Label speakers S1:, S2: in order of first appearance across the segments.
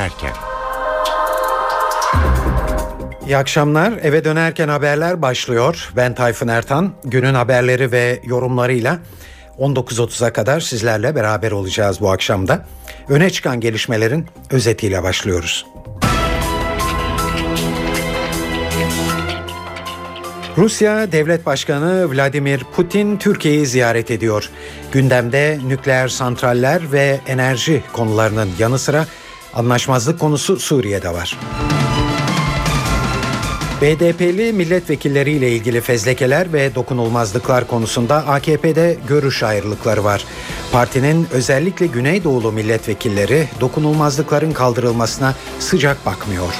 S1: dönerken.
S2: İyi akşamlar. Eve dönerken haberler başlıyor. Ben Tayfun Ertan. Günün haberleri ve yorumlarıyla 19.30'a kadar sizlerle beraber olacağız bu akşamda. Öne çıkan gelişmelerin özetiyle başlıyoruz. Rusya Devlet Başkanı Vladimir Putin Türkiye'yi ziyaret ediyor. Gündemde nükleer santraller ve enerji konularının yanı sıra anlaşmazlık konusu Suriye'de var. BDP'li milletvekilleriyle ilgili fezlekeler ve dokunulmazlıklar konusunda AKP'de görüş ayrılıkları var. Partinin özellikle Güneydoğulu milletvekilleri dokunulmazlıkların kaldırılmasına sıcak bakmıyor.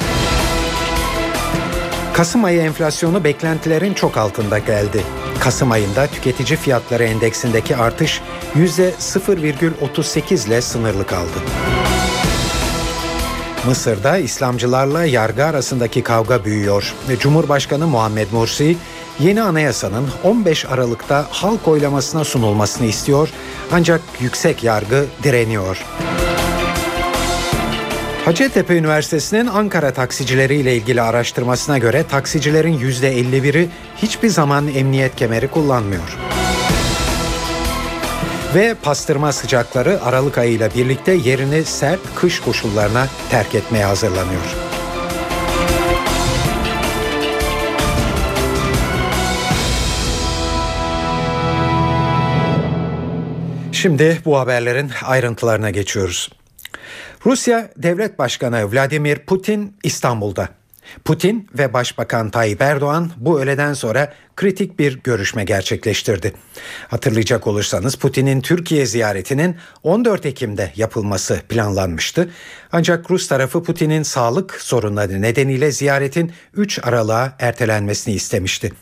S2: Kasım ayı enflasyonu beklentilerin çok altında geldi. Kasım ayında tüketici fiyatları endeksindeki artış %0,38 ile sınırlı kaldı. Mısır'da İslamcılarla yargı arasındaki kavga büyüyor. Cumhurbaşkanı Muhammed Mursi yeni anayasanın 15 Aralık'ta halk oylamasına sunulmasını istiyor ancak yüksek yargı direniyor. Hacettepe Üniversitesi'nin Ankara taksicileriyle ilgili araştırmasına göre taksicilerin %51'i hiçbir zaman emniyet kemeri kullanmıyor. Ve pastırma sıcakları Aralık ayıyla birlikte yerini sert kış koşullarına terk etmeye hazırlanıyor. Şimdi bu haberlerin ayrıntılarına geçiyoruz. Rusya Devlet Başkanı Vladimir Putin İstanbul'da. Putin ve Başbakan Tayyip Erdoğan bu öğleden sonra kritik bir görüşme gerçekleştirdi. Hatırlayacak olursanız Putin'in Türkiye ziyaretinin 14 Ekim'de yapılması planlanmıştı. Ancak Rus tarafı Putin'in sağlık sorunları nedeniyle ziyaretin 3 Aralık'a ertelenmesini istemişti.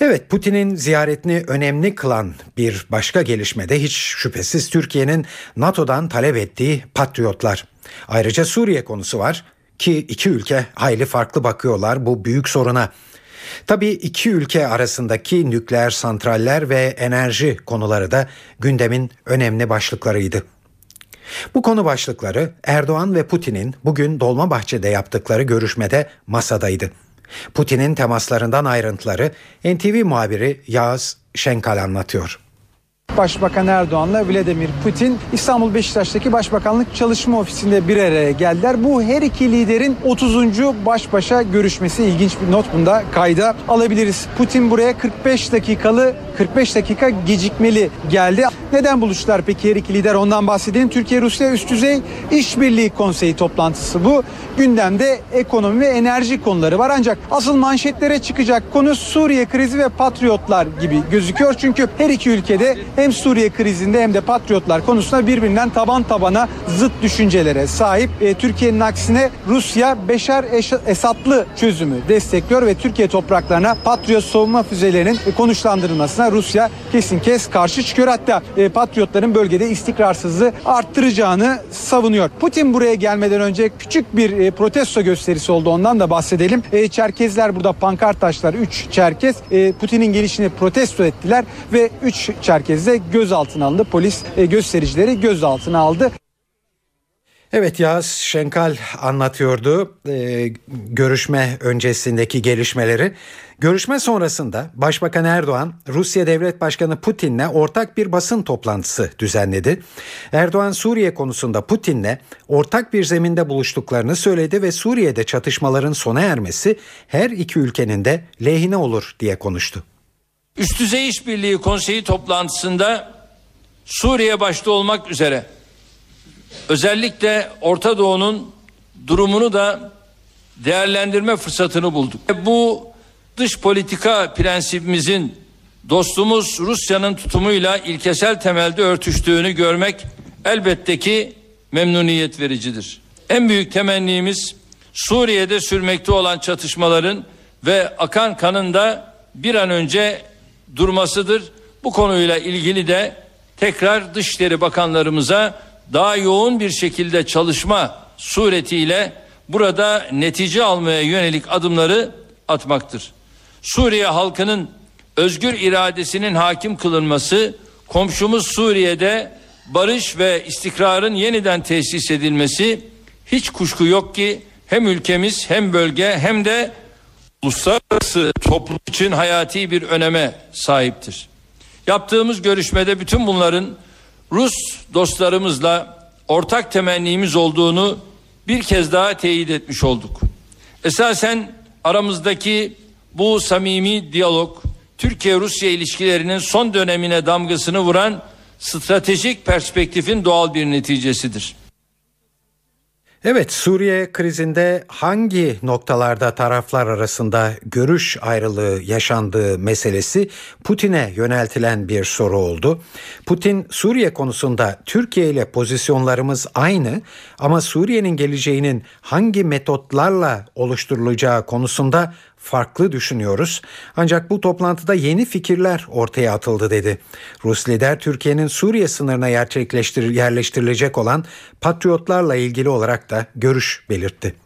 S2: Evet Putin'in ziyaretini önemli kılan bir başka gelişme de hiç şüphesiz Türkiye'nin NATO'dan talep ettiği patriotlar. Ayrıca Suriye konusu var ki iki ülke hayli farklı bakıyorlar bu büyük soruna. Tabii iki ülke arasındaki nükleer santraller ve enerji konuları da gündemin önemli başlıklarıydı. Bu konu başlıkları Erdoğan ve Putin'in bugün Dolmabahçe'de yaptıkları görüşmede masadaydı. Putin'in temaslarından ayrıntıları NTV muhabiri Yağız Şenkal anlatıyor.
S3: Başbakan Erdoğan'la Vladimir Putin İstanbul Beşiktaş'taki Başbakanlık Çalışma Ofisi'nde bir araya geldiler. Bu her iki liderin 30. baş başa görüşmesi ilginç bir not bunda kayda alabiliriz. Putin buraya 45 dakikalı 45 dakika gecikmeli geldi. Neden buluştular peki her iki lider ondan bahsedelim. Türkiye-Rusya Üst Düzey İşbirliği Konseyi toplantısı bu. Gündemde ekonomi ve enerji konuları var ancak asıl manşetlere çıkacak konu Suriye krizi ve patriotlar gibi gözüküyor. Çünkü her iki ülkede hem Suriye krizinde hem de patriotlar konusunda birbirinden taban tabana zıt düşüncelere sahip. E, Türkiye'nin aksine Rusya Beşar Esadlı çözümü destekliyor ve Türkiye topraklarına patriot savunma füzelerinin konuşlandırılmasına Rusya kesin kes karşı çıkıyor. Hatta e, patriotların bölgede istikrarsızlığı arttıracağını savunuyor. Putin buraya gelmeden önce küçük bir e, protesto gösterisi oldu. Ondan da bahsedelim. E, Çerkezler burada pankart taşlar 3 Çerkez e, Putin'in gelişini protesto ettiler ve 3 Çerkez de gözaltına alındı. Polis e, göstericileri gözaltına aldı.
S2: Evet Yağız Şenkal anlatıyordu e, görüşme öncesindeki gelişmeleri. Görüşme sonrasında Başbakan Erdoğan Rusya Devlet Başkanı Putin'le ortak bir basın toplantısı düzenledi. Erdoğan Suriye konusunda Putin'le ortak bir zeminde buluştuklarını söyledi ve Suriye'de çatışmaların sona ermesi her iki ülkenin de lehine olur diye konuştu.
S4: Üst düzey işbirliği konseyi toplantısında Suriye başta olmak üzere özellikle Orta Doğu'nun durumunu da değerlendirme fırsatını bulduk. Bu dış politika prensibimizin dostumuz Rusya'nın tutumuyla ilkesel temelde örtüştüğünü görmek elbette ki memnuniyet vericidir. En büyük temennimiz Suriye'de sürmekte olan çatışmaların ve akan kanın da bir an önce durmasıdır. Bu konuyla ilgili de tekrar Dışişleri Bakanlarımıza daha yoğun bir şekilde çalışma suretiyle burada netice almaya yönelik adımları atmaktır. Suriye halkının özgür iradesinin hakim kılınması, komşumuz Suriye'de barış ve istikrarın yeniden tesis edilmesi, hiç kuşku yok ki hem ülkemiz hem bölge hem de uluslararası toplum için hayati bir öneme sahiptir. Yaptığımız görüşmede bütün bunların Rus dostlarımızla ortak temennimiz olduğunu bir kez daha teyit etmiş olduk. Esasen aramızdaki bu samimi diyalog Türkiye-Rusya ilişkilerinin son dönemine damgasını vuran stratejik perspektifin doğal bir neticesidir.
S2: Evet Suriye krizinde hangi noktalarda taraflar arasında görüş ayrılığı yaşandığı meselesi Putin'e yöneltilen bir soru oldu. Putin Suriye konusunda Türkiye ile pozisyonlarımız aynı ama Suriye'nin geleceğinin hangi metotlarla oluşturulacağı konusunda farklı düşünüyoruz. Ancak bu toplantıda yeni fikirler ortaya atıldı dedi. Rus lider Türkiye'nin Suriye sınırına yerleştirilecek olan patriotlarla ilgili olarak da görüş belirtti.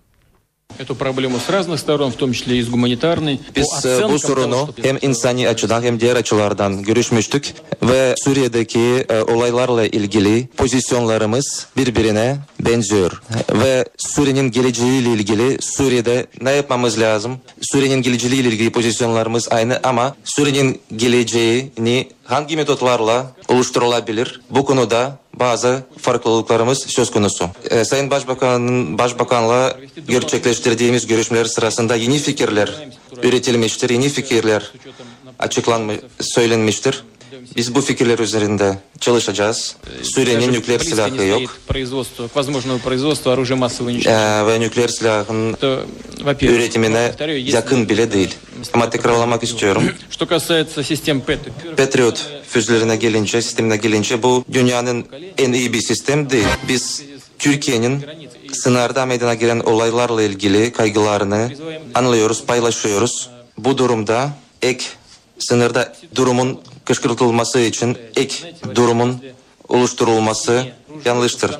S5: Biz e, bu sorunu hem insani açıdan hem diğer açılardan görüşmüştük ve Suriye'deki e, olaylarla ilgili pozisyonlarımız birbirine benziyor. Ve Suriye'nin geleceğiyle ilgili Suriye'de ne yapmamız lazım? Suriye'nin geleceğiyle ilgili pozisyonlarımız aynı ama Suriye'nin geleceğini hangi metotlarla oluşturulabilir? Bu konuda bazı farklılıklarımız söz konusu. Ee, Sayın Başbakan'ın Başbakan'la gerçekleştirdiğimiz görüşmeler sırasında yeni fikirler üretilmiştir, yeni fikirler açıklanmış, söylenmiştir. Biz bu fikirler üzerinde çalışacağız. Suriye'nin nükleer silahı yok. Ee, ve nükleer silahın üretimine yakın bile değil. Ama tekrarlamak istiyorum. Patriot füzelerine gelince, sistemine gelince bu dünyanın en iyi bir sistem değil. Biz Türkiye'nin sınırda meydana gelen olaylarla ilgili kaygılarını anlıyoruz, paylaşıyoruz. Bu durumda ek sınırda durumun kışkırtılması için ek durumun oluşturulması yanlıştır.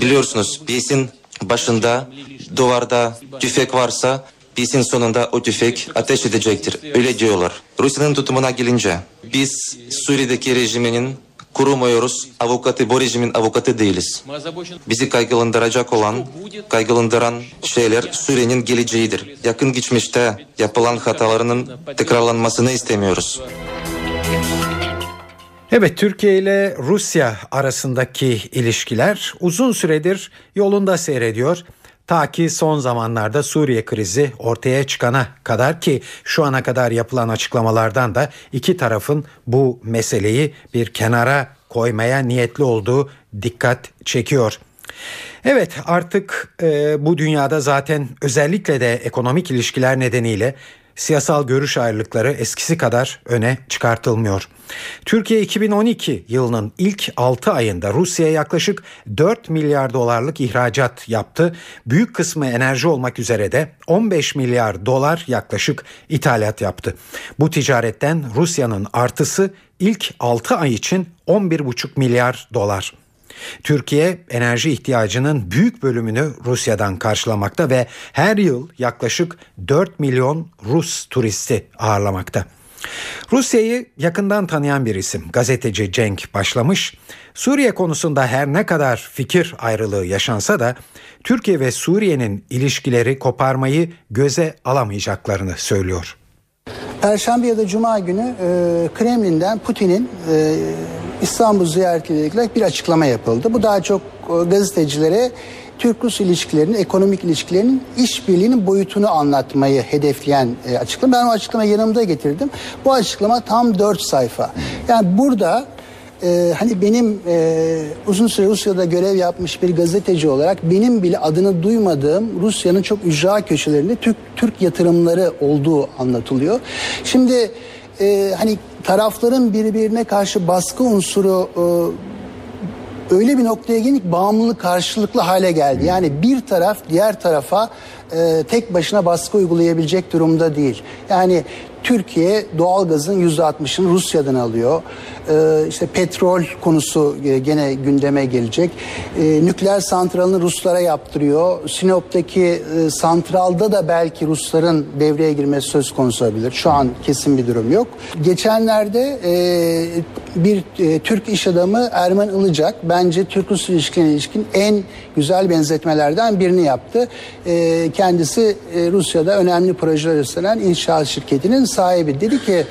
S5: Biliyorsunuz piyesin başında duvarda tüfek varsa piyesin sonunda o tüfek ateş edecektir. Öyle diyorlar. Rusya'nın tutumuna gelince biz Suriye'deki rejiminin kurumuyoruz. Avukatı, bu rejimin avukatı değiliz. Bizi kaygılandıracak olan, kaygılandıran şeyler Suriye'nin geleceğidir. Yakın geçmişte yapılan hatalarının tekrarlanmasını istemiyoruz.
S2: Evet Türkiye ile Rusya arasındaki ilişkiler uzun süredir yolunda seyrediyor. Ta ki son zamanlarda Suriye krizi ortaya çıkana kadar ki şu ana kadar yapılan açıklamalardan da iki tarafın bu meseleyi bir kenara koymaya niyetli olduğu dikkat çekiyor. Evet artık e, bu dünyada zaten özellikle de ekonomik ilişkiler nedeniyle siyasal görüş ayrılıkları eskisi kadar öne çıkartılmıyor. Türkiye 2012 yılının ilk 6 ayında Rusya'ya yaklaşık 4 milyar dolarlık ihracat yaptı. Büyük kısmı enerji olmak üzere de 15 milyar dolar yaklaşık ithalat yaptı. Bu ticaretten Rusya'nın artısı ilk 6 ay için 11,5 milyar dolar. Türkiye enerji ihtiyacının büyük bölümünü Rusya'dan karşılamakta ve her yıl yaklaşık 4 milyon Rus turisti ağırlamakta. Rusya'yı yakından tanıyan bir isim gazeteci Cenk başlamış. Suriye konusunda her ne kadar fikir ayrılığı yaşansa da Türkiye ve Suriye'nin ilişkileri koparmayı göze alamayacaklarını söylüyor.
S6: Perşembe ya da Cuma günü e, Kremlin'den Putin'in e, İstanbul ziyaretiyle ilgili bir açıklama yapıldı. Bu daha çok e, gazetecilere Türk-Rus ilişkilerinin, ekonomik ilişkilerinin işbirliğinin boyutunu anlatmayı hedefleyen e, açıklama. Ben o açıklamayı yanımda getirdim. Bu açıklama tam dört sayfa. Yani burada e, hani benim e, uzun süre Rusya'da görev yapmış bir gazeteci olarak benim bile adını duymadığım Rusya'nın çok ücra köşelerinde Türk Türk yatırımları olduğu anlatılıyor. Şimdi e, hani tarafların birbirine karşı baskı unsuru e, öyle bir noktaya geldik bağımlılık karşılıklı hale geldi. Yani bir taraf diğer tarafa e, tek başına baskı uygulayabilecek durumda değil. Yani Türkiye doğalgazın %60'ını Rusya'dan alıyor. Ee, işte petrol konusu e, gene gündeme gelecek. Ee, nükleer santralını Ruslara yaptırıyor. Sinop'taki e, santralda da belki Rusların devreye girmesi söz konusu olabilir. Şu an kesin bir durum yok. Geçenlerde e, bir e, Türk iş adamı Erman Ilıcak bence Türk-Rus ilişkilerine ilişkin en güzel benzetmelerden birini yaptı. Kendisi Rusya'da önemli projeler üstlenen inşaat şirketinin sahibi. Dedi ki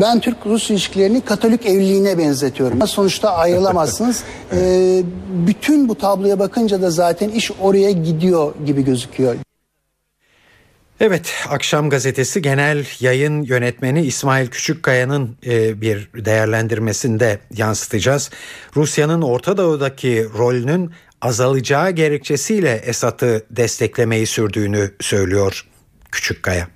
S6: ben Türk-Rus ilişkilerini Katolik evliliğine benzetiyorum. Sonuçta ayrılamazsınız. E, bütün bu tabloya bakınca da zaten iş oraya gidiyor gibi gözüküyor.
S2: Evet, Akşam Gazetesi Genel Yayın Yönetmeni İsmail Küçükkaya'nın e, bir değerlendirmesinde yansıtacağız. Rusya'nın Orta Doğu'daki rolünün azalacağı gerekçesiyle Esad'ı desteklemeyi sürdüğünü söylüyor Küçükkaya.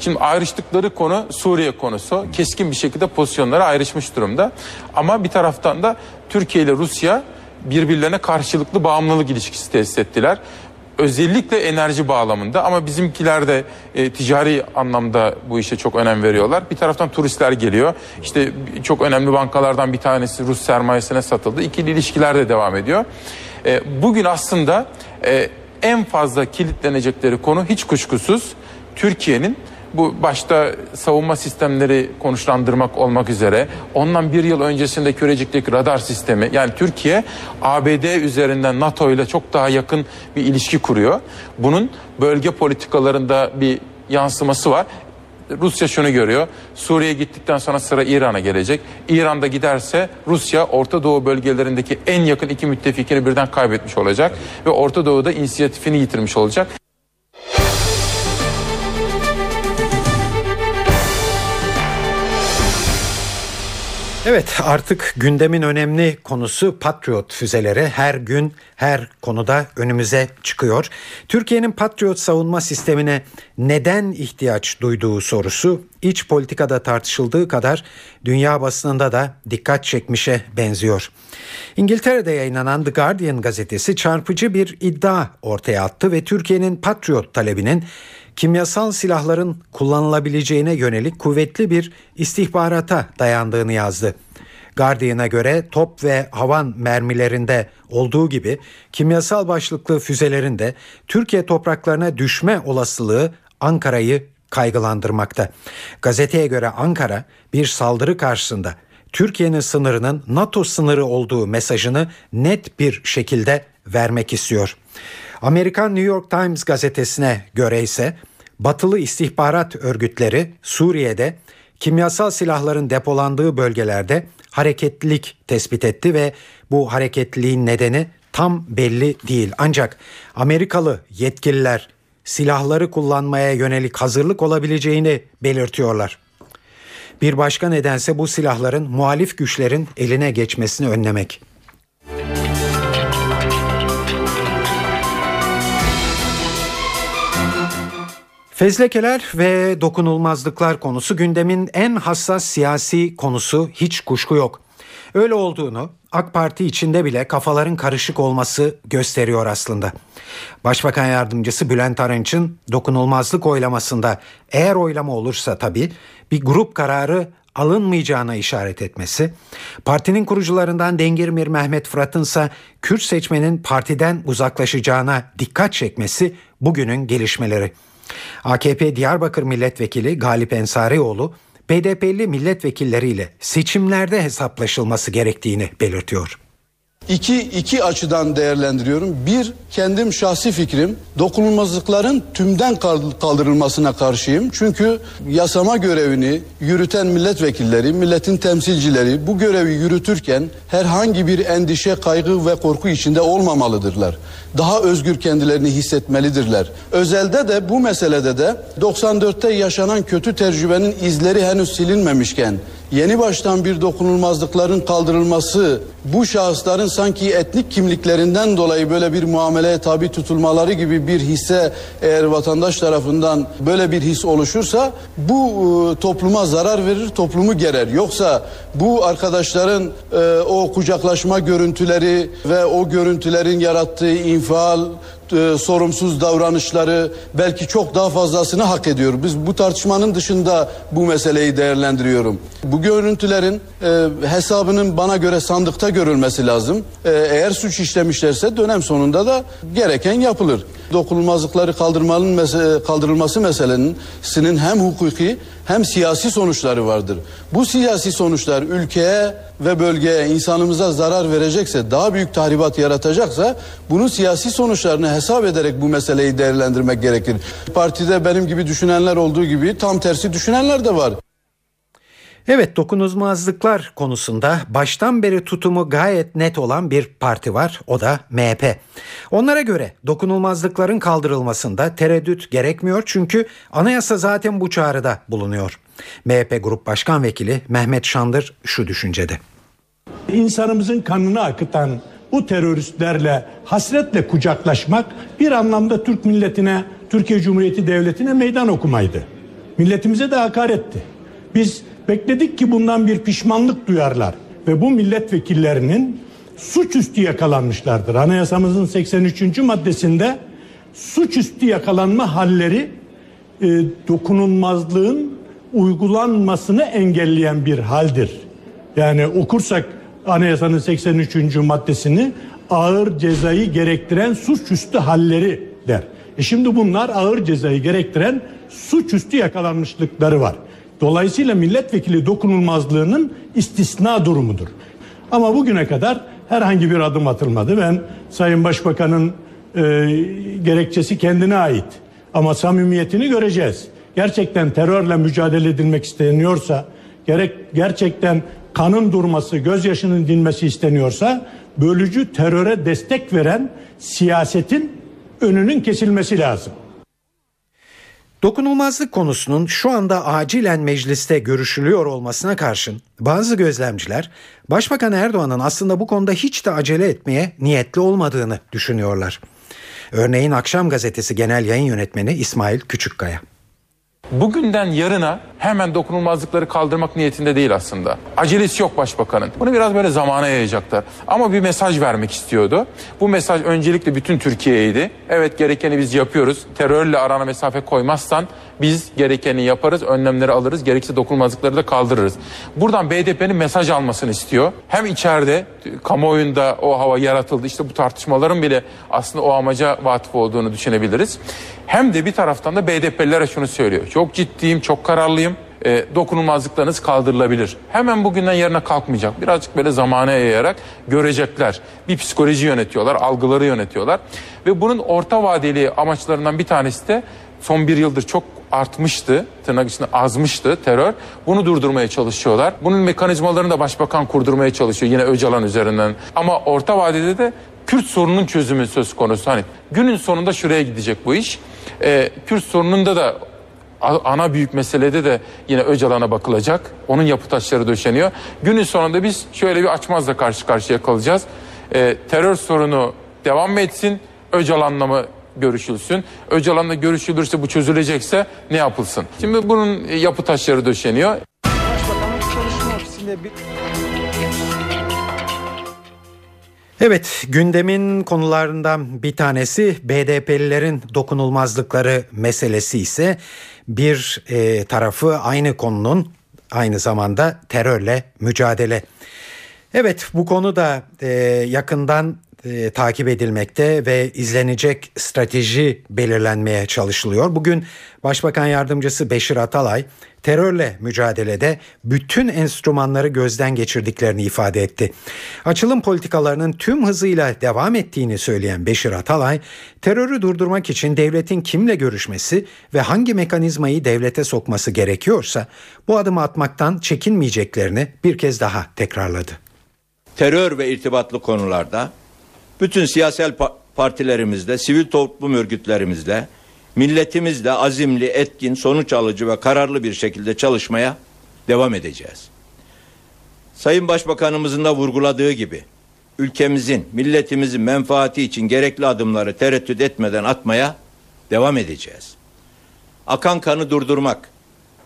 S7: Şimdi ayrıştıkları konu Suriye konusu. Keskin bir şekilde pozisyonlara ayrışmış durumda. Ama bir taraftan da Türkiye ile Rusya birbirlerine karşılıklı bağımlılık ilişkisi tesis ettiler. Özellikle enerji bağlamında ama bizimkiler de e, ticari anlamda bu işe çok önem veriyorlar. Bir taraftan turistler geliyor. İşte çok önemli bankalardan bir tanesi Rus sermayesine satıldı. İkili ilişkiler de devam ediyor. E, bugün aslında e, en fazla kilitlenecekleri konu hiç kuşkusuz Türkiye'nin bu başta savunma sistemleri konuşlandırmak olmak üzere ondan bir yıl öncesinde Kürecik'teki radar sistemi yani Türkiye ABD üzerinden NATO ile çok daha yakın bir ilişki kuruyor. Bunun bölge politikalarında bir yansıması var. Rusya şunu görüyor. Suriye gittikten sonra sıra İran'a gelecek. İran'da giderse Rusya Orta Doğu bölgelerindeki en yakın iki müttefikini birden kaybetmiş olacak ve Orta Doğu'da inisiyatifini yitirmiş olacak.
S2: Evet artık gündemin önemli konusu Patriot füzeleri her gün her konuda önümüze çıkıyor. Türkiye'nin Patriot savunma sistemine neden ihtiyaç duyduğu sorusu iç politikada tartışıldığı kadar dünya basınında da dikkat çekmişe benziyor. İngiltere'de yayınlanan The Guardian gazetesi çarpıcı bir iddia ortaya attı ve Türkiye'nin Patriot talebinin kimyasal silahların kullanılabileceğine yönelik kuvvetli bir istihbarata dayandığını yazdı. Guardian'a göre top ve havan mermilerinde olduğu gibi kimyasal başlıklı füzelerin de Türkiye topraklarına düşme olasılığı Ankara'yı kaygılandırmakta. Gazeteye göre Ankara bir saldırı karşısında Türkiye'nin sınırının NATO sınırı olduğu mesajını net bir şekilde vermek istiyor. Amerikan New York Times gazetesine göre ise batılı istihbarat örgütleri Suriye'de kimyasal silahların depolandığı bölgelerde hareketlilik tespit etti ve bu hareketliliğin nedeni tam belli değil. Ancak Amerikalı yetkililer silahları kullanmaya yönelik hazırlık olabileceğini belirtiyorlar. Bir başka nedense bu silahların muhalif güçlerin eline geçmesini önlemek. Fezlekeler ve dokunulmazlıklar konusu gündemin en hassas siyasi konusu hiç kuşku yok. Öyle olduğunu AK Parti içinde bile kafaların karışık olması gösteriyor aslında. Başbakan yardımcısı Bülent Arınç'ın dokunulmazlık oylamasında eğer oylama olursa tabii bir grup kararı alınmayacağına işaret etmesi, partinin kurucularından Dengirmir Mehmet Fırat'ın ise Kürt seçmenin partiden uzaklaşacağına dikkat çekmesi bugünün gelişmeleri. AKP Diyarbakır Milletvekili Galip Ensarioğlu BDP'li milletvekilleriyle seçimlerde hesaplaşılması gerektiğini belirtiyor.
S8: İki, iki açıdan değerlendiriyorum. Bir, kendim şahsi fikrim dokunulmazlıkların tümden kaldırılmasına karşıyım. Çünkü yasama görevini yürüten milletvekilleri, milletin temsilcileri bu görevi yürütürken herhangi bir endişe, kaygı ve korku içinde olmamalıdırlar. Daha özgür kendilerini hissetmelidirler. Özelde de bu meselede de 94'te yaşanan kötü tecrübenin izleri henüz silinmemişken yeni baştan bir dokunulmazlıkların kaldırılması bu şahısların sanki etnik kimliklerinden dolayı böyle bir muameleye tabi tutulmaları gibi bir hisse eğer vatandaş tarafından böyle bir his oluşursa bu e, topluma zarar verir, toplumu gerer. Yoksa bu arkadaşların e, o kucaklaşma görüntüleri ve o görüntülerin yarattığı infial, e, sorumsuz davranışları belki çok daha fazlasını hak ediyor. Biz bu tartışmanın dışında bu meseleyi değerlendiriyorum. Bu görüntülerin e, hesabının bana göre sandıkta görülmesi lazım. E, eğer suç işlemişlerse dönem sonunda da gereken yapılır. Dokunulmazlıkları kaldırmanın mese- kaldırılması meselesinin hem hukuki hem siyasi sonuçları vardır. Bu siyasi sonuçlar ülkeye ve bölgeye insanımıza zarar verecekse, daha büyük tahribat yaratacaksa bunun siyasi sonuçlarını hesap ederek bu meseleyi değerlendirmek gerekir. Partide benim gibi düşünenler olduğu gibi tam tersi düşünenler de var.
S2: Evet dokunulmazlıklar konusunda baştan beri tutumu gayet net olan bir parti var o da MHP. Onlara göre dokunulmazlıkların kaldırılmasında tereddüt gerekmiyor çünkü anayasa zaten bu çağrıda bulunuyor. MHP Grup Başkan Vekili Mehmet Şandır şu düşüncede.
S9: İnsanımızın kanını akıtan bu teröristlerle hasretle kucaklaşmak bir anlamda Türk milletine, Türkiye Cumhuriyeti Devleti'ne meydan okumaydı. Milletimize de hakaretti. Biz bekledik ki bundan bir pişmanlık duyarlar ve bu milletvekillerinin suçüstü yakalanmışlardır. Anayasamızın 83. maddesinde suçüstü yakalanma halleri e, dokunulmazlığın uygulanmasını engelleyen bir haldir. Yani okursak anayasanın 83. maddesini ağır cezayı gerektiren suçüstü halleri der. E şimdi bunlar ağır cezayı gerektiren suçüstü yakalanmışlıkları var. Dolayısıyla milletvekili dokunulmazlığının istisna durumudur. Ama bugüne kadar herhangi bir adım atılmadı. Ben Sayın Başbakan'ın e, gerekçesi kendine ait. Ama samimiyetini göreceğiz. Gerçekten terörle mücadele edilmek isteniyorsa, gerek gerçekten kanın durması, gözyaşının dinmesi isteniyorsa, bölücü teröre destek veren siyasetin önünün kesilmesi lazım.
S2: Dokunulmazlık konusunun şu anda acilen mecliste görüşülüyor olmasına karşın bazı gözlemciler Başbakan Erdoğan'ın aslında bu konuda hiç de acele etmeye niyetli olmadığını düşünüyorlar. Örneğin Akşam Gazetesi Genel Yayın Yönetmeni İsmail Küçükkaya.
S7: Bugünden yarına hemen dokunulmazlıkları kaldırmak niyetinde değil aslında. Acelesi yok başbakanın. Bunu biraz böyle zamana yayacaklar. Ama bir mesaj vermek istiyordu. Bu mesaj öncelikle bütün Türkiye'ydi. Evet gerekeni biz yapıyoruz. Terörle arana mesafe koymazsan biz gerekeni yaparız, önlemleri alırız, gerekirse dokunulmazlıkları da kaldırırız. Buradan BDP'nin mesaj almasını istiyor. Hem içeride kamuoyunda o hava yaratıldı. İşte bu tartışmaların bile aslında o amaca vatıf olduğunu düşünebiliriz. Hem de bir taraftan da BDP'lilere şunu söylüyor. Çok ciddiyim, çok kararlıyım. E, dokunulmazlıklarınız kaldırılabilir. Hemen bugünden yarına kalkmayacak. Birazcık böyle zamana yayarak görecekler. Bir psikoloji yönetiyorlar, algıları yönetiyorlar. Ve bunun orta vadeli amaçlarından bir tanesi de son bir yıldır çok artmıştı, tırnak içinde azmıştı terör. Bunu durdurmaya çalışıyorlar. Bunun mekanizmalarını da başbakan kurdurmaya çalışıyor yine Öcalan üzerinden. Ama orta vadede de Kürt sorunun çözümü söz konusu. Hani günün sonunda şuraya gidecek bu iş. Ee, Kürt sorununda da ana büyük meselede de yine Öcalan'a bakılacak. Onun yapı taşları döşeniyor. Günün sonunda biz şöyle bir açmazla karşı karşıya kalacağız. Ee, terör sorunu devam etsin? Öcalan'la mı görüşülsün? Öcalan'la görüşülürse bu çözülecekse ne yapılsın? Şimdi bunun yapı taşları döşeniyor.
S3: Başbakanlık Çalışma Ofisi'nde bir...
S2: Evet gündemin konularından bir tanesi BDP'lilerin dokunulmazlıkları meselesi ise bir e, tarafı aynı konunun aynı zamanda terörle mücadele. Evet bu konu da e, yakından e, takip edilmekte ve izlenecek strateji belirlenmeye çalışılıyor. Bugün Başbakan Yardımcısı Beşir Atalay terörle mücadelede bütün enstrümanları gözden geçirdiklerini ifade etti. Açılım politikalarının tüm hızıyla devam ettiğini söyleyen Beşir Atalay, terörü durdurmak için devletin kimle görüşmesi ve hangi mekanizmayı devlete sokması gerekiyorsa bu adımı atmaktan çekinmeyeceklerini bir kez daha tekrarladı.
S10: Terör ve irtibatlı konularda bütün siyasal partilerimizle, sivil toplum örgütlerimizle, milletimizle azimli, etkin, sonuç alıcı ve kararlı bir şekilde çalışmaya devam edeceğiz. Sayın Başbakanımızın da vurguladığı gibi ülkemizin, milletimizin menfaati için gerekli adımları tereddüt etmeden atmaya devam edeceğiz. Akan kanı durdurmak,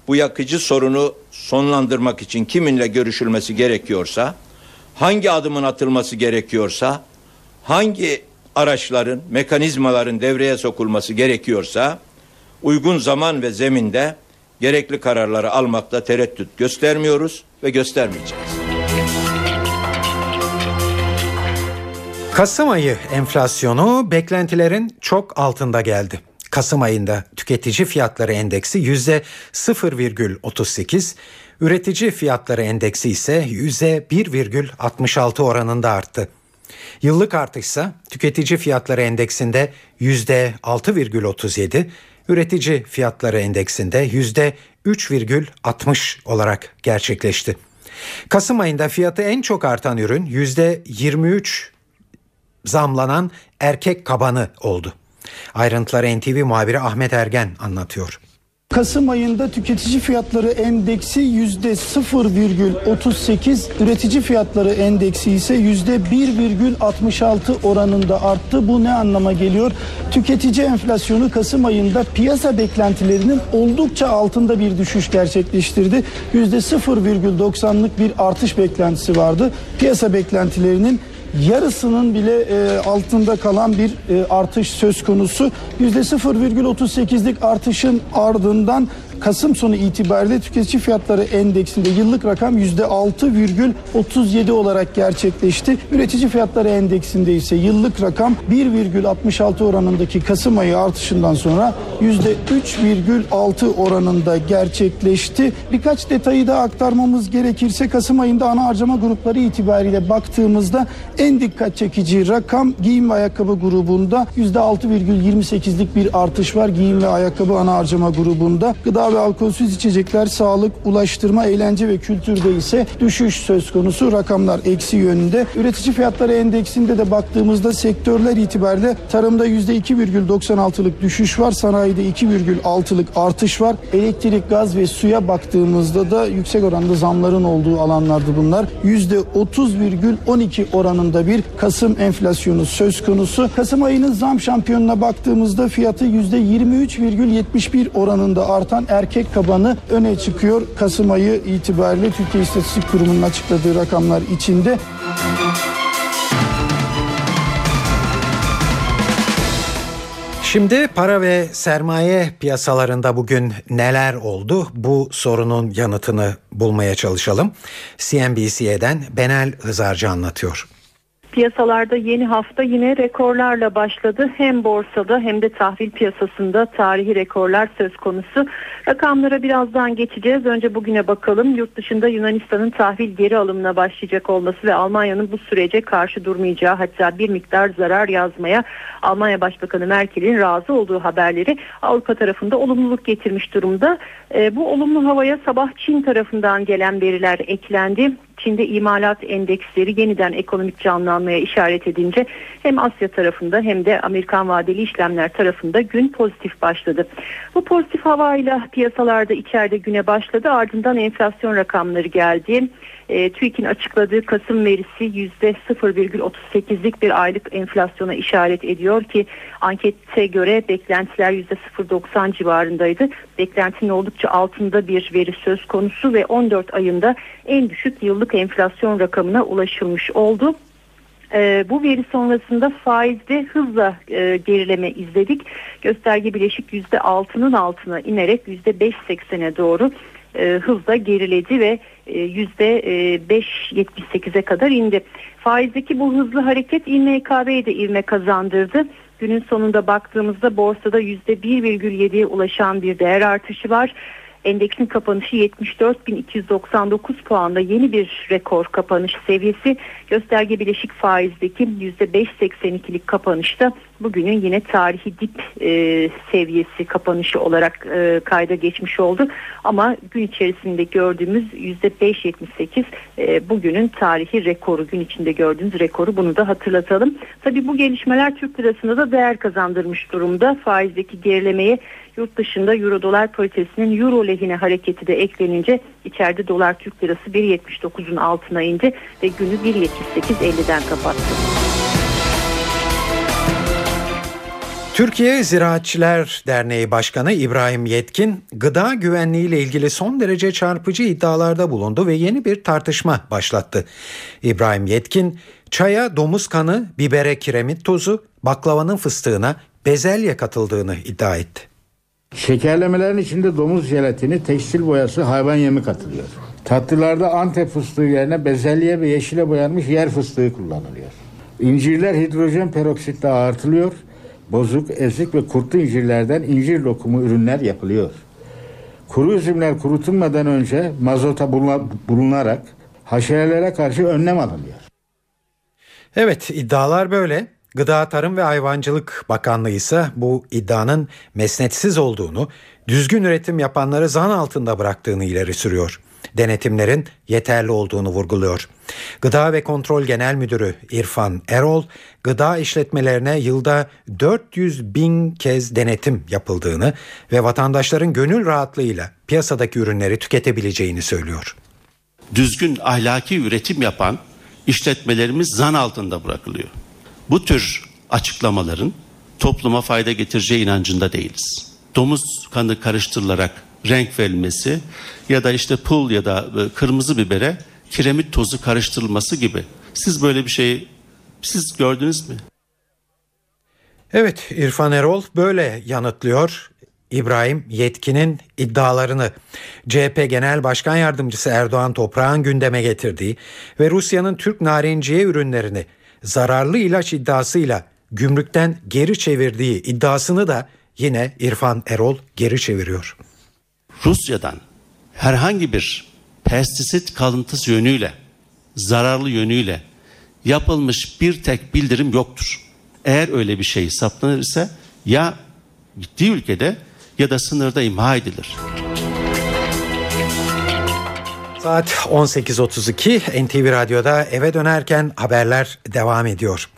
S10: bu yakıcı sorunu sonlandırmak için kiminle görüşülmesi gerekiyorsa, hangi adımın atılması gerekiyorsa, hangi araçların, mekanizmaların devreye sokulması gerekiyorsa uygun zaman ve zeminde gerekli kararları almakta tereddüt göstermiyoruz ve göstermeyeceğiz.
S2: Kasım ayı enflasyonu beklentilerin çok altında geldi. Kasım ayında tüketici fiyatları endeksi yüzde 0,38, üretici fiyatları endeksi ise yüzde 1,66 oranında arttı. Yıllık artışsa tüketici fiyatları endeksinde yüzde 6,37, üretici fiyatları endeksinde yüzde 3,60 olarak gerçekleşti. Kasım ayında fiyatı en çok artan ürün yüzde 23 zamlanan erkek kabanı oldu. Ayrıntıları NTV muhabiri Ahmet Ergen anlatıyor.
S11: Kasım ayında tüketici fiyatları endeksi yüzde 0,38, üretici fiyatları endeksi ise yüzde 1,66 oranında arttı. Bu ne anlama geliyor? Tüketici enflasyonu Kasım ayında piyasa beklentilerinin oldukça altında bir düşüş gerçekleştirdi. Yüzde 0,90'lık bir artış beklentisi vardı. Piyasa beklentilerinin yarısının bile e, altında kalan bir e, artış söz konusu. %0,38'lik artışın ardından Kasım sonu itibariyle tüketici fiyatları endeksinde yıllık rakam %6,37 olarak gerçekleşti. Üretici fiyatları endeksinde ise yıllık rakam 1,66 oranındaki Kasım ayı artışından sonra %3,6 oranında gerçekleşti. Birkaç detayı da aktarmamız gerekirse Kasım ayında ana harcama grupları itibariyle baktığımızda en dikkat çekici rakam giyim ve ayakkabı grubunda %6,28'lik bir artış var. Giyim ve ayakkabı ana harcama grubunda. Gıda ve alkolsüz içecekler, sağlık, ulaştırma, eğlence ve kültürde ise düşüş söz konusu. Rakamlar eksi yönünde. Üretici fiyatları endeksinde de baktığımızda sektörler itibariyle tarımda %2,96'lık düşüş var. Sanayide 2,6'lık artış var. Elektrik, gaz ve suya baktığımızda da yüksek oranda zamların olduğu alanlardı bunlar. %30,12 oranında bir Kasım enflasyonu söz konusu. Kasım ayının zam şampiyonuna baktığımızda fiyatı %23,71 oranında artan erkek kabanı öne çıkıyor. Kasım ayı itibariyle Türkiye İstatistik Kurumu'nun açıkladığı rakamlar içinde.
S2: Şimdi para ve sermaye piyasalarında bugün neler oldu? Bu sorunun yanıtını bulmaya çalışalım. CNBC'den Benel Hızarcı anlatıyor.
S12: Piyasalarda yeni hafta yine rekorlarla başladı. Hem borsada hem de tahvil piyasasında tarihi rekorlar söz konusu. Rakamlara birazdan geçeceğiz. Önce bugüne bakalım. Yurt dışında Yunanistan'ın tahvil geri alımına başlayacak olması ve Almanya'nın bu sürece karşı durmayacağı hatta bir miktar zarar yazmaya Almanya Başbakanı Merkel'in razı olduğu haberleri Avrupa tarafında olumluluk getirmiş durumda. E, bu olumlu havaya sabah Çin tarafından gelen veriler eklendi. Çin'de imalat endeksleri yeniden ekonomik canlanmaya işaret edince hem Asya tarafında hem de Amerikan vadeli işlemler tarafında gün pozitif başladı. Bu pozitif havayla piyasalarda içeride güne başladı ardından enflasyon rakamları geldi. E, TÜİK'in açıkladığı Kasım verisi %0,38'lik bir aylık enflasyona işaret ediyor ki ankette göre beklentiler %0,90 civarındaydı. Beklentinin oldukça altında bir veri söz konusu ve 14 ayında en düşük yıllık enflasyon rakamına ulaşılmış oldu. E, bu veri sonrasında faizde hızla e, gerileme izledik. Gösterge bileşik %6'nın altına inerek %5.80'e doğru e, hızla geriledi ve e, yüzde 5.78'e kadar indi. Faizdeki bu hızlı hareket İMKB'ye de ivme kazandırdı. Günün sonunda baktığımızda borsada yüzde 1,7'ye ulaşan bir değer artışı var. Endeksin kapanışı 74.299 puanla yeni bir rekor kapanış seviyesi. Gösterge bileşik faizdeki %5.82'lik kapanışta bugünün yine tarihi dip e, seviyesi kapanışı olarak e, kayda geçmiş oldu. Ama gün içerisinde gördüğümüz %5.78 e, bugünün tarihi rekoru gün içinde gördüğümüz rekoru bunu da hatırlatalım. Tabi bu gelişmeler Türk lirasında da değer kazandırmış durumda. Faizdeki gerilemeye yurt dışında euro dolar paritesinin euro lehine hareketi de eklenince içeride dolar Türk lirası 1.79'un altına indi ve günü 1.78.50'den kapattı.
S2: Türkiye Ziraatçılar Derneği Başkanı İbrahim Yetkin, gıda güvenliği ile ilgili son derece çarpıcı iddialarda bulundu ve yeni bir tartışma başlattı. İbrahim Yetkin, çaya domuz kanı, bibere kiremit tozu, baklavanın fıstığına bezelye katıldığını iddia etti.
S13: Şekerlemelerin içinde domuz jelatini, tekstil boyası, hayvan yemi katılıyor. Tatlılarda Antep fıstığı yerine bezelye ve yeşile boyanmış yer fıstığı kullanılıyor. İncirler hidrojen peroksitle ağırtılıyor. Bozuk, ezik ve kurtlu incirlerden incir lokumu ürünler yapılıyor. Kuru üzümler kurutulmadan önce mazota bulunarak haşerelere karşı önlem alınıyor.
S2: Evet iddialar böyle. Gıda Tarım ve Hayvancılık Bakanlığı ise bu iddianın mesnetsiz olduğunu, düzgün üretim yapanları zan altında bıraktığını ileri sürüyor. Denetimlerin yeterli olduğunu vurguluyor. Gıda ve Kontrol Genel Müdürü İrfan Erol, gıda işletmelerine yılda 400 bin kez denetim yapıldığını ve vatandaşların gönül rahatlığıyla piyasadaki ürünleri tüketebileceğini söylüyor.
S14: Düzgün ahlaki üretim yapan işletmelerimiz zan altında bırakılıyor. Bu tür açıklamaların topluma fayda getireceği inancında değiliz. Domuz kanı karıştırılarak renk verilmesi ya da işte pul ya da e, kırmızı bibere kiremit tozu karıştırılması gibi. Siz böyle bir şey siz gördünüz mü?
S2: Evet İrfan Erol böyle yanıtlıyor. İbrahim Yetkin'in iddialarını CHP Genel Başkan Yardımcısı Erdoğan Toprağ'ın gündeme getirdiği ve Rusya'nın Türk narenciye ürünlerini zararlı ilaç iddiasıyla gümrükten geri çevirdiği iddiasını da yine İrfan Erol geri çeviriyor.
S14: Rusya'dan herhangi bir pestisit kalıntısı yönüyle, zararlı yönüyle yapılmış bir tek bildirim yoktur. Eğer öyle bir şey saptanırsa ya gittiği ülkede ya da sınırda imha edilir.
S2: Saat 18.32 NTV Radyo'da eve dönerken haberler devam ediyor.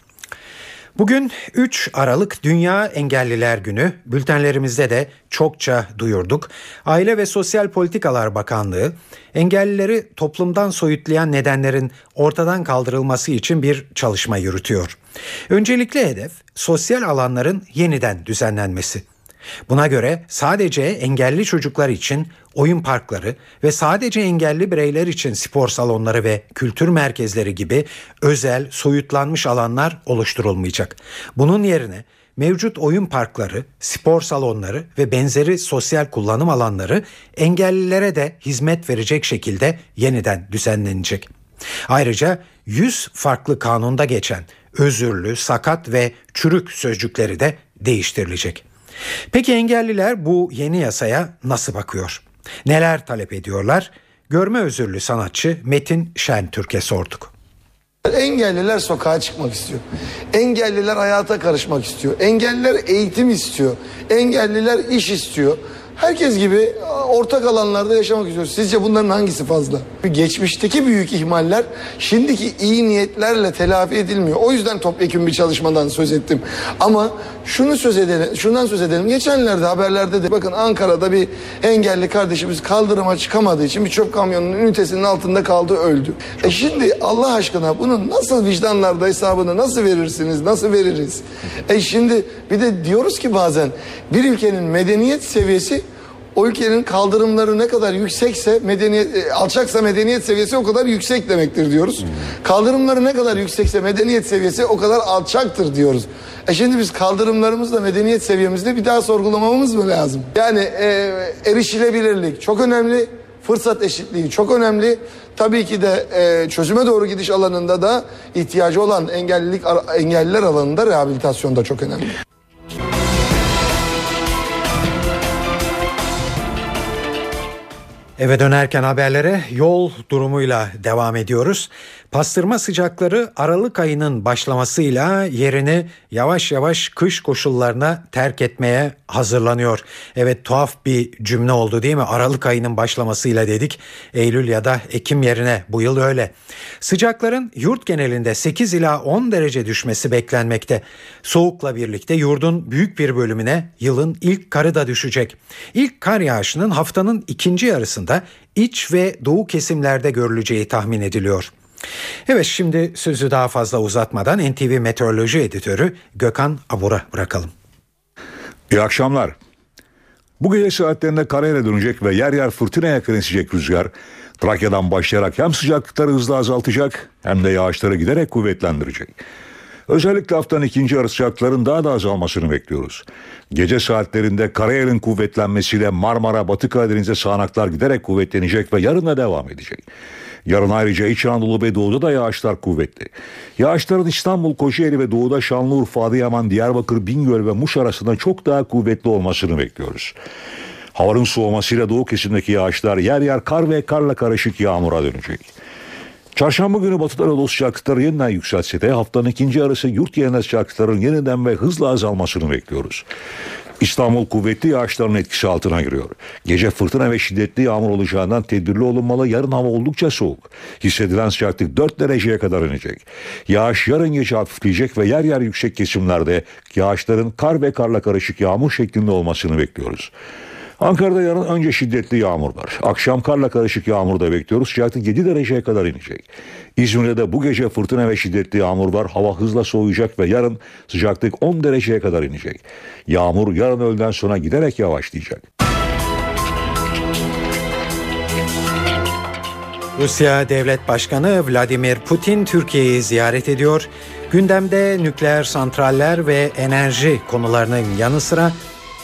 S2: Bugün 3 Aralık Dünya Engelliler Günü. Bültenlerimizde de çokça duyurduk. Aile ve Sosyal Politikalar Bakanlığı engellileri toplumdan soyutlayan nedenlerin ortadan kaldırılması için bir çalışma yürütüyor. Öncelikli hedef sosyal alanların yeniden düzenlenmesi. Buna göre sadece engelli çocuklar için oyun parkları ve sadece engelli bireyler için spor salonları ve kültür merkezleri gibi özel soyutlanmış alanlar oluşturulmayacak. Bunun yerine mevcut oyun parkları, spor salonları ve benzeri sosyal kullanım alanları engellilere de hizmet verecek şekilde yeniden düzenlenecek. Ayrıca 100 farklı kanunda geçen özürlü, sakat ve çürük sözcükleri de değiştirilecek. Peki engelliler bu yeni yasaya nasıl bakıyor? Neler talep ediyorlar? Görme özürlü sanatçı Metin Şentürk'e sorduk.
S15: Engelliler sokağa çıkmak istiyor. Engelliler hayata karışmak istiyor. Engelliler eğitim istiyor. Engelliler iş istiyor. Herkes gibi ortak alanlarda yaşamak istiyor. Sizce bunların hangisi fazla? Geçmişteki büyük ihmaller şimdiki iyi niyetlerle telafi edilmiyor. O yüzden topyekun bir çalışmadan söz ettim. Ama şunu söz edelim, şundan söz edelim. Geçenlerde haberlerde de bakın Ankara'da bir engelli kardeşimiz kaldırıma çıkamadığı için bir çöp kamyonunun ünitesinin altında kaldı öldü. E şimdi Allah aşkına bunun nasıl vicdanlarda hesabını nasıl verirsiniz, nasıl veririz? E şimdi bir de diyoruz ki bazen bir ülkenin medeniyet seviyesi o ülkenin kaldırımları ne kadar yüksekse medeniyet e, alçaksa medeniyet seviyesi o kadar yüksek demektir diyoruz. Kaldırımları ne kadar yüksekse medeniyet seviyesi o kadar alçaktır diyoruz. E şimdi biz kaldırımlarımızla medeniyet seviyemizde bir daha sorgulamamız mı lazım? Yani e, erişilebilirlik çok önemli. Fırsat eşitliği çok önemli. Tabii ki de e, çözüme doğru gidiş alanında da ihtiyacı olan engellilik engelliler alanında rehabilitasyon da çok önemli.
S2: Eve dönerken haberlere yol durumuyla devam ediyoruz. Pastırma sıcakları Aralık ayının başlamasıyla yerini yavaş yavaş kış koşullarına terk etmeye hazırlanıyor. Evet tuhaf bir cümle oldu değil mi? Aralık ayının başlamasıyla dedik. Eylül ya da Ekim yerine bu yıl öyle. Sıcakların yurt genelinde 8 ila 10 derece düşmesi beklenmekte. Soğukla birlikte yurdun büyük bir bölümüne yılın ilk karı da düşecek. İlk kar yağışının haftanın ikinci yarısında iç ve doğu kesimlerde görüleceği tahmin ediliyor. Evet şimdi sözü daha fazla uzatmadan NTV Meteoroloji Editörü Gökhan Abur'a bırakalım.
S16: İyi akşamlar. Bu gece saatlerinde karayla dönecek ve yer yer fırtına yakın esecek rüzgar Trakya'dan başlayarak hem sıcaklıkları hızla azaltacak hem de yağışları giderek kuvvetlendirecek. Özellikle haftanın ikinci yarı sıcakların daha da azalmasını bekliyoruz. Gece saatlerinde karayelin kuvvetlenmesiyle Marmara, Batı Karadeniz'e sağanaklar giderek kuvvetlenecek ve yarın da devam edecek. Yarın ayrıca İç Anadolu ve Doğu'da da yağışlar kuvvetli. Yağışların İstanbul, Kocaeli ve Doğu'da Şanlıurfa, Adıyaman, Diyarbakır, Bingöl ve Muş arasında çok daha kuvvetli olmasını bekliyoruz. Havanın soğumasıyla doğu kesimdeki yağışlar yer yer kar ve karla karışık yağmura dönecek. Çarşamba günü batıda Anadolu sıcaklıkları yeniden yükselse de haftanın ikinci yarısı yurt genel sıcaklıkların yeniden ve hızla azalmasını bekliyoruz. İstanbul kuvvetli yağışların etkisi altına giriyor. Gece fırtına ve şiddetli yağmur olacağından tedbirli olunmalı. Yarın hava oldukça soğuk. Hissedilen sıcaklık 4 dereceye kadar inecek. Yağış yarın gece hafifleyecek ve yer yer yüksek kesimlerde yağışların kar ve karla karışık yağmur şeklinde olmasını bekliyoruz. Ankara'da yarın önce şiddetli yağmur var. Akşam karla karışık yağmur da bekliyoruz. Sıcaklık 7 dereceye kadar inecek. İzmir'de de bu gece fırtına ve şiddetli yağmur var. Hava hızla soğuyacak ve yarın sıcaklık 10 dereceye kadar inecek. Yağmur yarın öğleden sonra giderek yavaşlayacak.
S2: Rusya Devlet Başkanı Vladimir Putin Türkiye'yi ziyaret ediyor. Gündemde nükleer santraller ve enerji konularının yanı sıra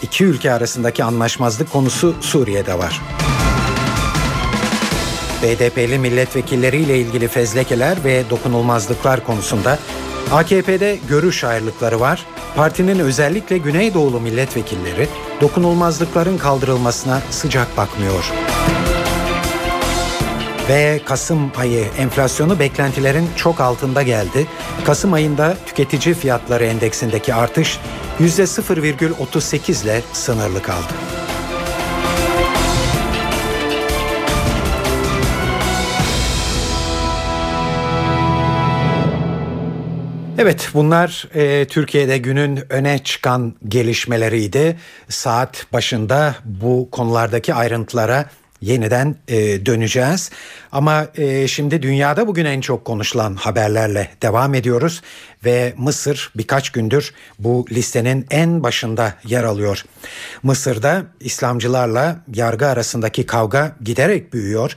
S2: iki ülke arasındaki anlaşmazlık konusu Suriye'de var. BDP'li milletvekilleriyle ilgili fezlekeler ve dokunulmazlıklar konusunda AKP'de görüş ayrılıkları var. Partinin özellikle Güneydoğulu milletvekilleri dokunulmazlıkların kaldırılmasına sıcak bakmıyor. Ve Kasım ayı enflasyonu beklentilerin çok altında geldi. Kasım ayında tüketici fiyatları endeksindeki artış %0,38 ile sınırlı kaldı. Evet bunlar e, Türkiye'de günün öne çıkan gelişmeleriydi. Saat başında bu konulardaki ayrıntılara yeniden e, döneceğiz. Ama e, şimdi dünyada bugün en çok konuşulan haberlerle devam ediyoruz ve Mısır birkaç gündür bu listenin en başında yer alıyor. Mısır'da İslamcılarla yargı arasındaki kavga giderek büyüyor.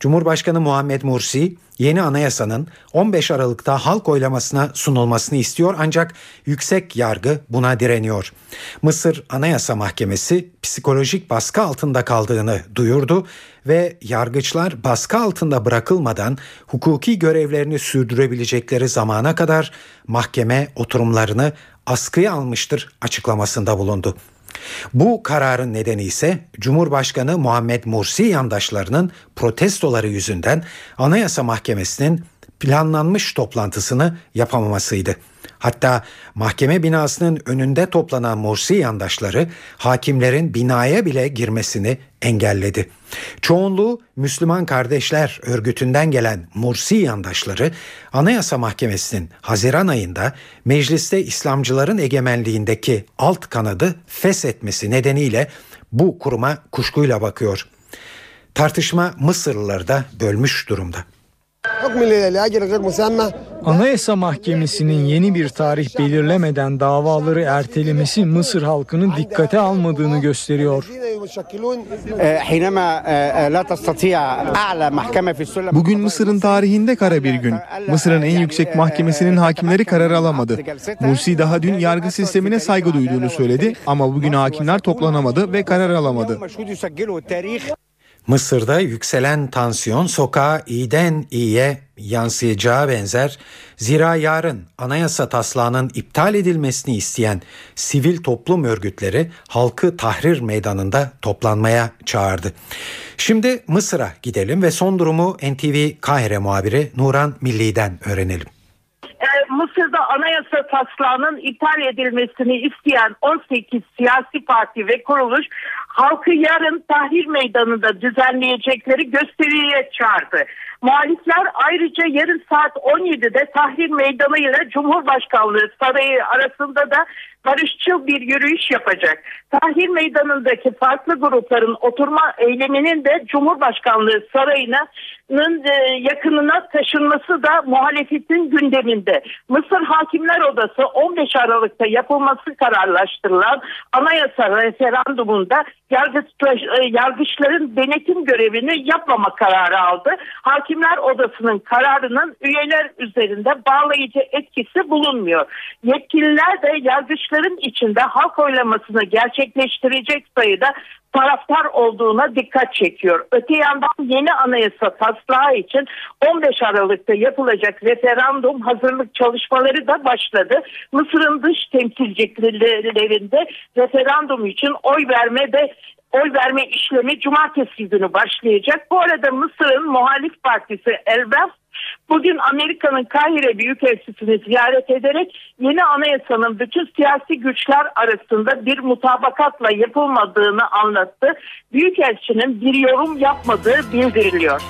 S2: Cumhurbaşkanı Muhammed Mursi yeni anayasanın 15 Aralık'ta halk oylamasına sunulmasını istiyor ancak yüksek yargı buna direniyor. Mısır Anayasa Mahkemesi psikolojik baskı altında kaldığını duyurdu ve yargıçlar baskı altında bırakılmadan hukuki görevlerini sürdürebilecekleri zamana kadar mahkeme oturumlarını askıya almıştır açıklamasında bulundu. Bu kararın nedeni ise Cumhurbaşkanı Muhammed Mursi yandaşlarının protestoları yüzünden Anayasa Mahkemesi'nin planlanmış toplantısını yapamamasıydı. Hatta mahkeme binasının önünde toplanan Mursi yandaşları hakimlerin binaya bile girmesini engelledi. Çoğunluğu Müslüman Kardeşler Örgütü'nden gelen Mursi yandaşları Anayasa Mahkemesi'nin Haziran ayında mecliste İslamcıların egemenliğindeki alt kanadı feshetmesi nedeniyle bu kuruma kuşkuyla bakıyor. Tartışma Mısırlıları da bölmüş durumda.
S17: Anayasa Mahkemesi'nin yeni bir tarih belirlemeden davaları ertelemesi Mısır halkının dikkate almadığını gösteriyor.
S18: Bugün Mısır'ın tarihinde kara bir gün. Mısır'ın en yüksek mahkemesinin hakimleri karar alamadı. Mursi daha dün yargı sistemine saygı duyduğunu söyledi ama bugün hakimler toplanamadı ve karar alamadı.
S2: Mısır'da yükselen tansiyon sokağa iyiden iyiye yansıyacağı benzer. Zira yarın anayasa taslağının iptal edilmesini isteyen sivil toplum örgütleri halkı tahrir meydanında toplanmaya çağırdı. Şimdi Mısır'a gidelim ve son durumu NTV Kahire muhabiri Nuran Milli'den öğrenelim.
S19: Mısır'da anayasa taslağının iptal edilmesini isteyen 18 siyasi parti ve kuruluş halkı yarın tahrir meydanında düzenleyecekleri gösteriye çağırdı. Muhalifler ayrıca yarın saat 17'de tahrir meydanı ile Cumhurbaşkanlığı sarayı arasında da barışçıl bir yürüyüş yapacak. Tahrir meydanındaki farklı grupların oturma eyleminin de Cumhurbaşkanlığı sarayına e, yakınına taşınması da muhalefetin gündeminde. Mısır Hakimler Odası 15 Aralık'ta yapılması kararlaştırılan anayasa referandumunda yargıçların denetim görevini yapmama kararı aldı. Hakimler Odası'nın kararının üyeler üzerinde bağlayıcı etkisi bulunmuyor. Yetkililer de yargıçların içinde halk oylamasını gerçekleştirecek sayıda taraftar olduğuna dikkat çekiyor. Öte yandan yeni anayasa taslağı için 15 Aralık'ta yapılacak referandum hazırlık çalışmaları da başladı. Mısır'ın dış temsilciliklerinde referandum için oy verme de oy verme işlemi cumartesi günü başlayacak. Bu arada Mısır'ın muhalif partisi Elbaf Bugün Amerika'nın Kahire Büyükelçisini ziyaret ederek yeni anayasanın bütün siyasi güçler arasında bir mutabakatla yapılmadığını anlattı. Büyükelçinin bir yorum yapmadığı bildiriliyor.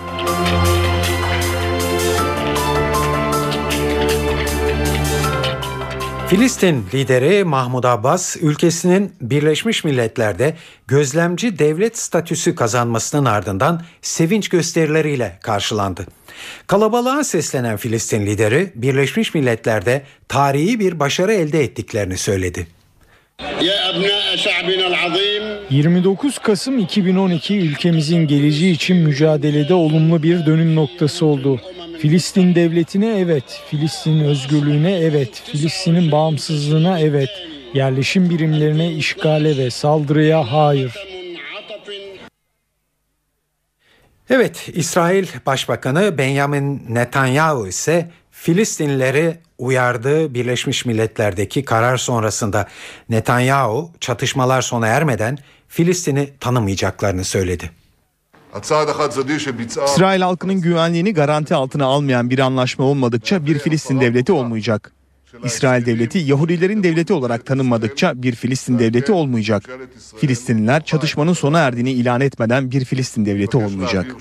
S2: Filistin lideri Mahmud Abbas ülkesinin Birleşmiş Milletler'de gözlemci devlet statüsü kazanmasının ardından sevinç gösterileriyle karşılandı. Kalabalığa seslenen Filistin lideri Birleşmiş Milletler'de tarihi bir başarı elde ettiklerini söyledi.
S17: 29 Kasım 2012 ülkemizin geleceği için mücadelede olumlu bir dönüm noktası oldu. Filistin devletine evet, Filistin özgürlüğüne evet, Filistin'in bağımsızlığına evet, yerleşim birimlerine işgale ve saldırıya hayır.
S2: Evet, İsrail Başbakanı Benjamin Netanyahu ise Filistinlileri uyardığı Birleşmiş Milletler'deki karar sonrasında Netanyahu çatışmalar sona ermeden Filistin'i tanımayacaklarını söyledi.
S18: İsrail halkının güvenliğini garanti altına almayan bir anlaşma olmadıkça bir Filistin devleti olmayacak. İsrail devleti Yahudilerin devleti olarak tanınmadıkça bir Filistin devleti olmayacak. Filistinliler çatışmanın sona erdiğini ilan etmeden bir Filistin devleti olmayacak.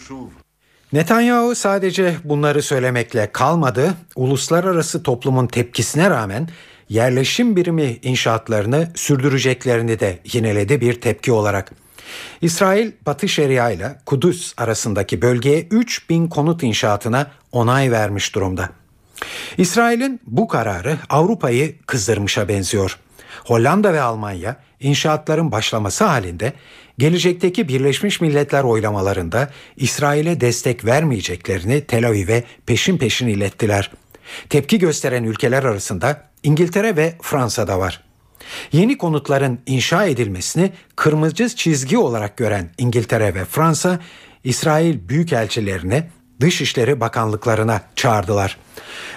S2: Netanyahu sadece bunları söylemekle kalmadı. Uluslararası toplumun tepkisine rağmen yerleşim birimi inşaatlarını sürdüreceklerini de yineledi bir tepki olarak. İsrail Batı Şeria ile Kudüs arasındaki bölgeye 3000 konut inşaatına onay vermiş durumda. İsrail'in bu kararı Avrupa'yı kızdırmışa benziyor. Hollanda ve Almanya inşaatların başlaması halinde gelecekteki Birleşmiş Milletler oylamalarında İsrail'e destek vermeyeceklerini Tel Aviv'e peşin peşin ilettiler. Tepki gösteren ülkeler arasında İngiltere ve Fransa da var. Yeni konutların inşa edilmesini kırmızı çizgi olarak gören İngiltere ve Fransa, İsrail büyükelçilerine Dışişleri Bakanlıklarına çağırdılar.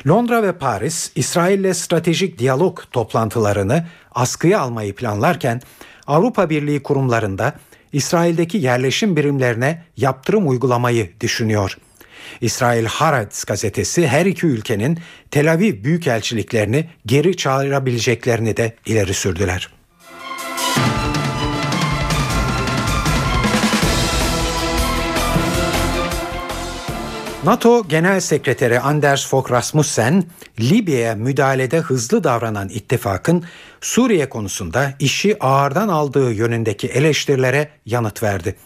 S2: Londra ve Paris, İsrail'le stratejik diyalog toplantılarını askıya almayı planlarken Avrupa Birliği kurumlarında İsrail'deki yerleşim birimlerine yaptırım uygulamayı düşünüyor. İsrail Haaretz gazetesi her iki ülkenin Tel Aviv büyükelçiliklerini geri çağırabileceklerini de ileri sürdüler. NATO Genel Sekreteri Anders Fogh Rasmussen, Libya'ya müdahalede hızlı davranan ittifakın Suriye konusunda işi ağırdan aldığı yönündeki eleştirilere yanıt verdi.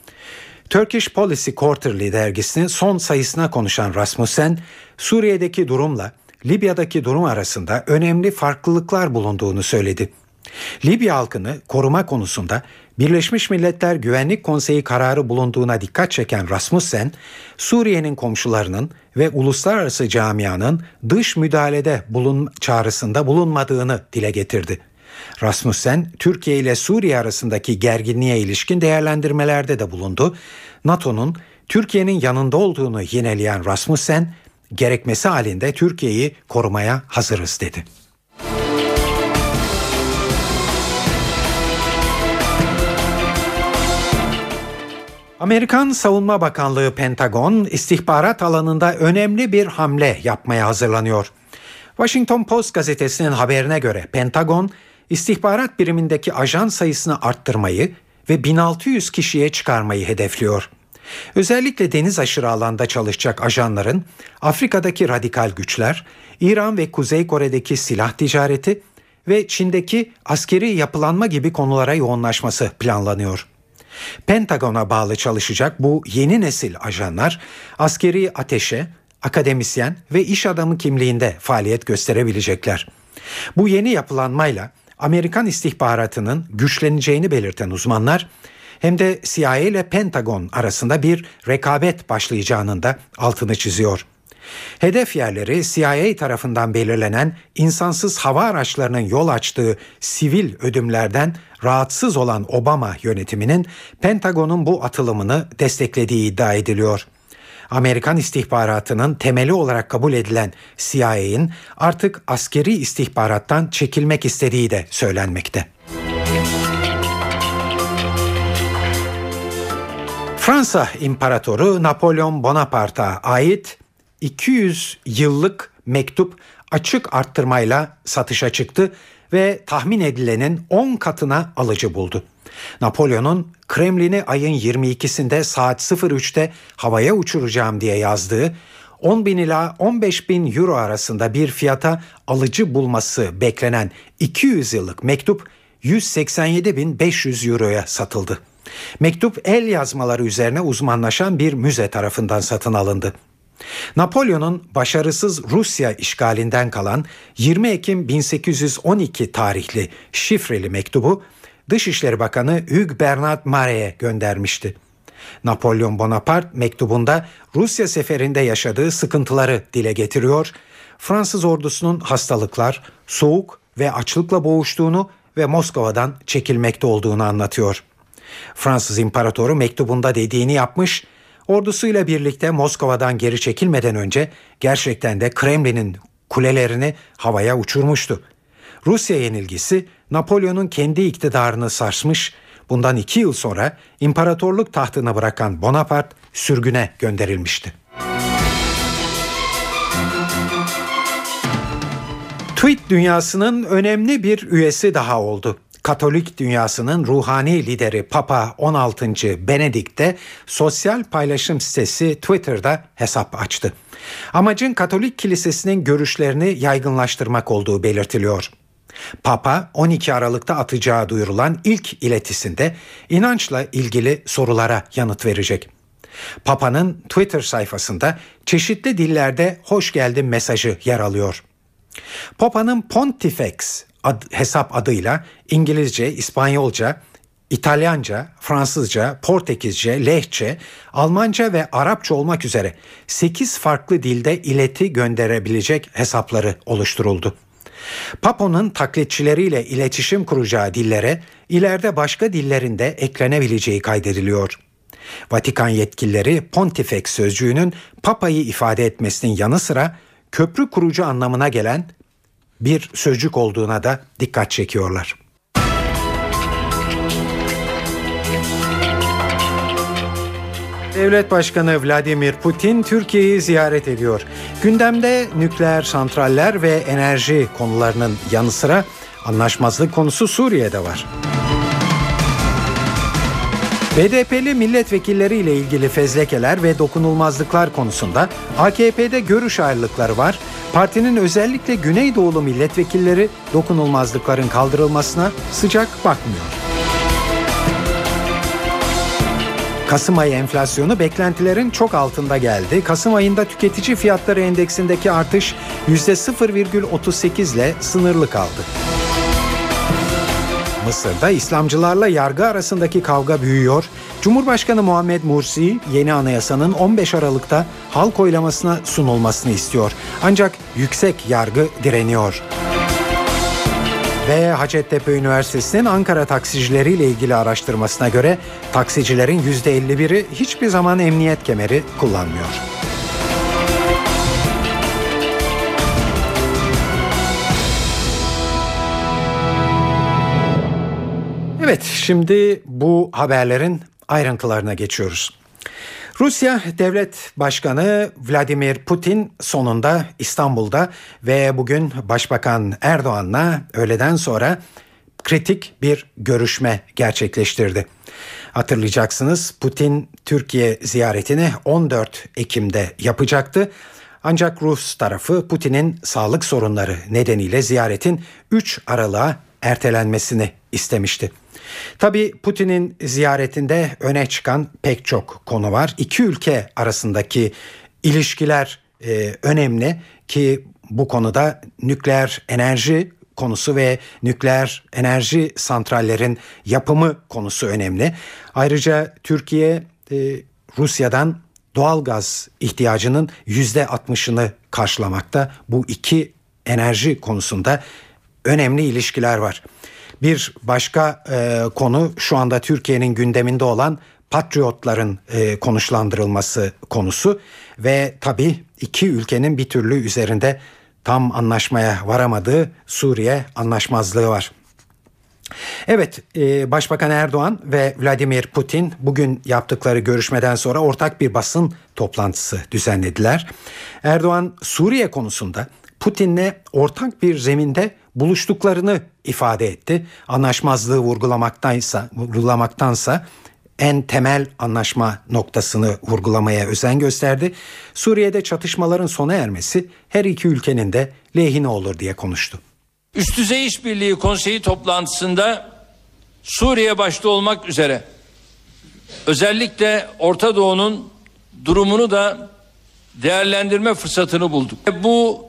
S2: Turkish Policy Quarterly dergisinin son sayısına konuşan Rasmussen, Suriye'deki durumla Libya'daki durum arasında önemli farklılıklar bulunduğunu söyledi. Libya halkını koruma konusunda Birleşmiş Milletler Güvenlik Konseyi kararı bulunduğuna dikkat çeken Rasmussen, Suriye'nin komşularının ve uluslararası camianın dış müdahalede bulun çağrısında bulunmadığını dile getirdi. Rasmussen, Türkiye ile Suriye arasındaki gerginliğe ilişkin değerlendirmelerde de bulundu. NATO'nun Türkiye'nin yanında olduğunu yineleyen Rasmussen, gerekmesi halinde Türkiye'yi korumaya hazırız dedi. Amerikan Savunma Bakanlığı Pentagon istihbarat alanında önemli bir hamle yapmaya hazırlanıyor. Washington Post gazetesinin haberine göre Pentagon istihbarat birimindeki ajan sayısını arttırmayı ve 1600 kişiye çıkarmayı hedefliyor. Özellikle deniz aşırı alanda çalışacak ajanların Afrika'daki radikal güçler, İran ve Kuzey Kore'deki silah ticareti ve Çin'deki askeri yapılanma gibi konulara yoğunlaşması planlanıyor. Pentagon'a bağlı çalışacak bu yeni nesil ajanlar askeri ateşe, akademisyen ve iş adamı kimliğinde faaliyet gösterebilecekler. Bu yeni yapılanmayla Amerikan istihbaratının güçleneceğini belirten uzmanlar hem de CIA ile Pentagon arasında bir rekabet başlayacağının da altını çiziyor. Hedef yerleri CIA tarafından belirlenen insansız hava araçlarının yol açtığı sivil ödümlerden rahatsız olan Obama yönetiminin Pentagon'un bu atılımını desteklediği iddia ediliyor. Amerikan istihbaratının temeli olarak kabul edilen CIA'in artık askeri istihbarattan çekilmek istediği de söylenmekte. Fransa İmparatoru Napolyon Bonaparte'a ait 200 yıllık mektup açık arttırmayla satışa çıktı ve tahmin edilenin 10 katına alıcı buldu. Napolyon'un Kremlin'i ayın 22'sinde saat 03'te havaya uçuracağım diye yazdığı 10 bin ila 15 bin euro arasında bir fiyata alıcı bulması beklenen 200 yıllık mektup 187.500 euroya satıldı. Mektup el yazmaları üzerine uzmanlaşan bir müze tarafından satın alındı. Napolyon'un başarısız Rusya işgalinden kalan 20 Ekim 1812 tarihli şifreli mektubu Dışişleri Bakanı Hugues Bernard Maret'e göndermişti. Napolyon Bonaparte mektubunda Rusya seferinde yaşadığı sıkıntıları dile getiriyor, Fransız ordusunun hastalıklar, soğuk ve açlıkla boğuştuğunu ve Moskova'dan çekilmekte olduğunu anlatıyor. Fransız imparatoru mektubunda dediğini yapmış, ordusuyla birlikte Moskova'dan geri çekilmeden önce gerçekten de Kremlin'in kulelerini havaya uçurmuştu. Rusya yenilgisi Napolyon'un kendi iktidarını sarsmış, bundan iki yıl sonra imparatorluk tahtını bırakan Bonaparte sürgüne gönderilmişti. Tweet dünyasının önemli bir üyesi daha oldu. Katolik dünyasının ruhani lideri Papa 16. Benedikt de sosyal paylaşım sitesi Twitter'da hesap açtı. Amacın Katolik kilisesinin görüşlerini yaygınlaştırmak olduğu belirtiliyor. Papa 12 Aralık'ta atacağı duyurulan ilk iletisinde inançla ilgili sorulara yanıt verecek. Papa'nın Twitter sayfasında çeşitli dillerde hoş geldin mesajı yer alıyor. Papa'nın Pontifex ad, hesap adıyla İngilizce, İspanyolca, İtalyanca, Fransızca, Portekizce, Lehçe, Almanca ve Arapça olmak üzere 8 farklı dilde ileti gönderebilecek hesapları oluşturuldu. Papo'nun taklitçileriyle iletişim kuracağı dillere ileride başka dillerinde eklenebileceği kaydediliyor. Vatikan yetkilileri Pontifex sözcüğünün Papa'yı ifade etmesinin yanı sıra köprü kurucu anlamına gelen bir sözcük olduğuna da dikkat çekiyorlar. Devlet Başkanı Vladimir Putin Türkiye'yi ziyaret ediyor. Gündemde nükleer santraller ve enerji konularının yanı sıra anlaşmazlık konusu Suriye'de var. BDP'li milletvekilleriyle ilgili fezlekeler ve dokunulmazlıklar konusunda AKP'de görüş ayrılıkları var. Partinin özellikle Güneydoğulu milletvekilleri dokunulmazlıkların kaldırılmasına sıcak bakmıyor. Kasım ayı enflasyonu beklentilerin çok altında geldi. Kasım ayında tüketici fiyatları endeksindeki artış %0,38 ile sınırlı kaldı. Mısır'da İslamcılarla yargı arasındaki kavga büyüyor. Cumhurbaşkanı Muhammed Mursi yeni anayasanın 15 Aralık'ta halk oylamasına sunulmasını istiyor. Ancak yüksek yargı direniyor. Ve Hacettepe Üniversitesi'nin Ankara taksicileriyle ilgili araştırmasına göre taksicilerin %51'i hiçbir zaman emniyet kemeri kullanmıyor. Evet şimdi bu haberlerin ayrıntılarına geçiyoruz. Rusya Devlet Başkanı Vladimir Putin sonunda İstanbul'da ve bugün Başbakan Erdoğan'la öğleden sonra kritik bir görüşme gerçekleştirdi. Hatırlayacaksınız Putin Türkiye ziyaretini 14 Ekim'de yapacaktı. Ancak Rus tarafı Putin'in sağlık sorunları nedeniyle ziyaretin 3 Aralık'a ertelenmesini istemişti. Tabii Putin'in ziyaretinde öne çıkan pek çok konu var. İki ülke arasındaki ilişkiler e, önemli ki bu konuda nükleer enerji konusu ve nükleer enerji santrallerin yapımı konusu önemli. Ayrıca Türkiye e, Rusya'dan doğal gaz ihtiyacının yüzde 60'ını karşılamakta. Bu iki enerji konusunda önemli ilişkiler var. Bir başka e, konu şu anda Türkiye'nin gündeminde olan patriotların e, konuşlandırılması konusu ve tabii iki ülkenin bir türlü üzerinde tam anlaşmaya varamadığı Suriye anlaşmazlığı var. Evet, e, Başbakan Erdoğan ve Vladimir Putin bugün yaptıkları görüşmeden sonra ortak bir basın toplantısı düzenlediler. Erdoğan Suriye konusunda Putin'le ortak bir zeminde buluştuklarını ifade etti. Anlaşmazlığı vurgulamaktansa, vurgulamaktansa en temel anlaşma noktasını vurgulamaya özen gösterdi. Suriye'de çatışmaların sona ermesi her iki ülkenin de lehine olur diye konuştu.
S4: Üst düzey işbirliği konseyi toplantısında Suriye başta olmak üzere özellikle Orta Doğu'nun durumunu da değerlendirme fırsatını bulduk. Bu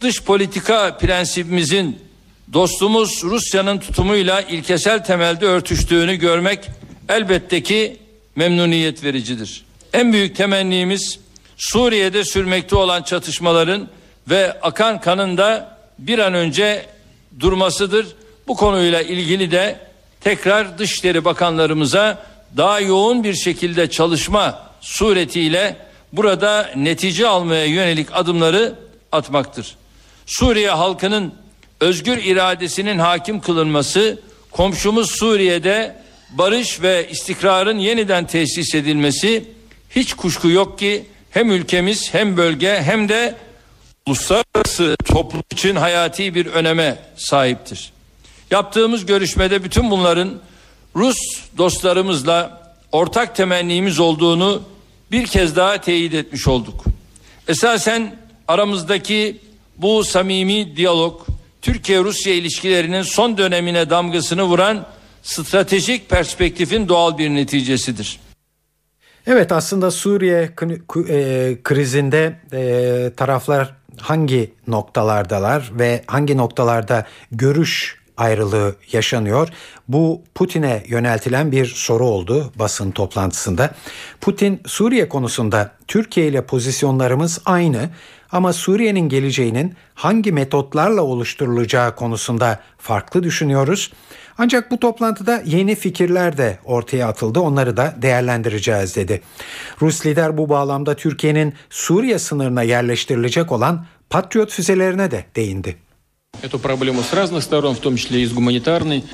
S4: dış politika prensibimizin dostumuz Rusya'nın tutumuyla ilkesel temelde örtüştüğünü görmek elbette ki memnuniyet vericidir. En büyük temennimiz Suriye'de sürmekte olan çatışmaların ve akan kanın da bir an önce durmasıdır. Bu konuyla ilgili de tekrar Dışişleri Bakanlarımıza daha yoğun bir şekilde çalışma suretiyle burada netice almaya yönelik adımları atmaktır. Suriye halkının özgür iradesinin hakim kılınması, komşumuz Suriye'de barış ve istikrarın yeniden tesis edilmesi hiç kuşku yok ki hem ülkemiz hem bölge hem de uluslararası toplum için hayati bir öneme sahiptir. Yaptığımız görüşmede bütün bunların Rus dostlarımızla ortak temennimiz olduğunu bir kez daha teyit etmiş olduk. Esasen aramızdaki bu samimi diyalog Türkiye-Rusya ilişkilerinin son dönemine damgasını vuran stratejik perspektifin doğal bir neticesidir.
S2: Evet aslında Suriye e, krizinde e, taraflar hangi noktalardalar ve hangi noktalarda görüş ayrılığı yaşanıyor. Bu Putin'e yöneltilen bir soru oldu basın toplantısında. Putin Suriye konusunda Türkiye ile pozisyonlarımız aynı ama Suriye'nin geleceğinin hangi metotlarla oluşturulacağı konusunda farklı düşünüyoruz. Ancak bu toplantıda yeni fikirler de ortaya atıldı. Onları da değerlendireceğiz dedi. Rus lider bu bağlamda Türkiye'nin Suriye sınırına yerleştirilecek olan Patriot füzelerine de değindi.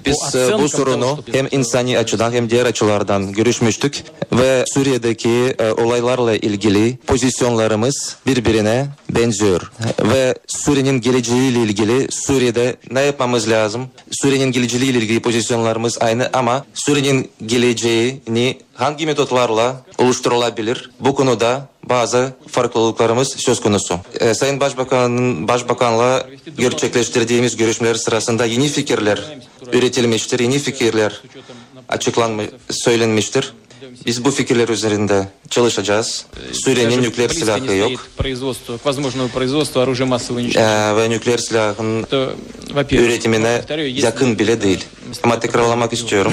S5: Biz э, bu sorunu hem insani açıdan hem diğer açılardan görüşmüştük ve Suriye'deki e, olaylarla ilgili pozisyonlarımız birbirine benziyor. Ve Suriye'nin geleceğiyle ilgili Suriye'de ne yapmamız lazım? Suriye'nin geleceğiyle ilgili pozisyonlarımız aynı ama Suriye'nin geleceğini hangi metotlarla oluşturulabilir? Bu konuda bazı farklılıklarımız söz konusu. Ee, Sayın Başbakan'ın Başbakan'la gerçekleştirdiğimiz görüşmeler sırasında yeni fikirler üretilmiştir, yeni fikirler açıklanmış, söylenmiştir. Biz bu fikirler üzerinde çalışacağız. Suriye'nin nükleer silahı yok. Ee, ve nükleer silahın üretimine yakın bile değil. Ama tekrarlamak istiyorum.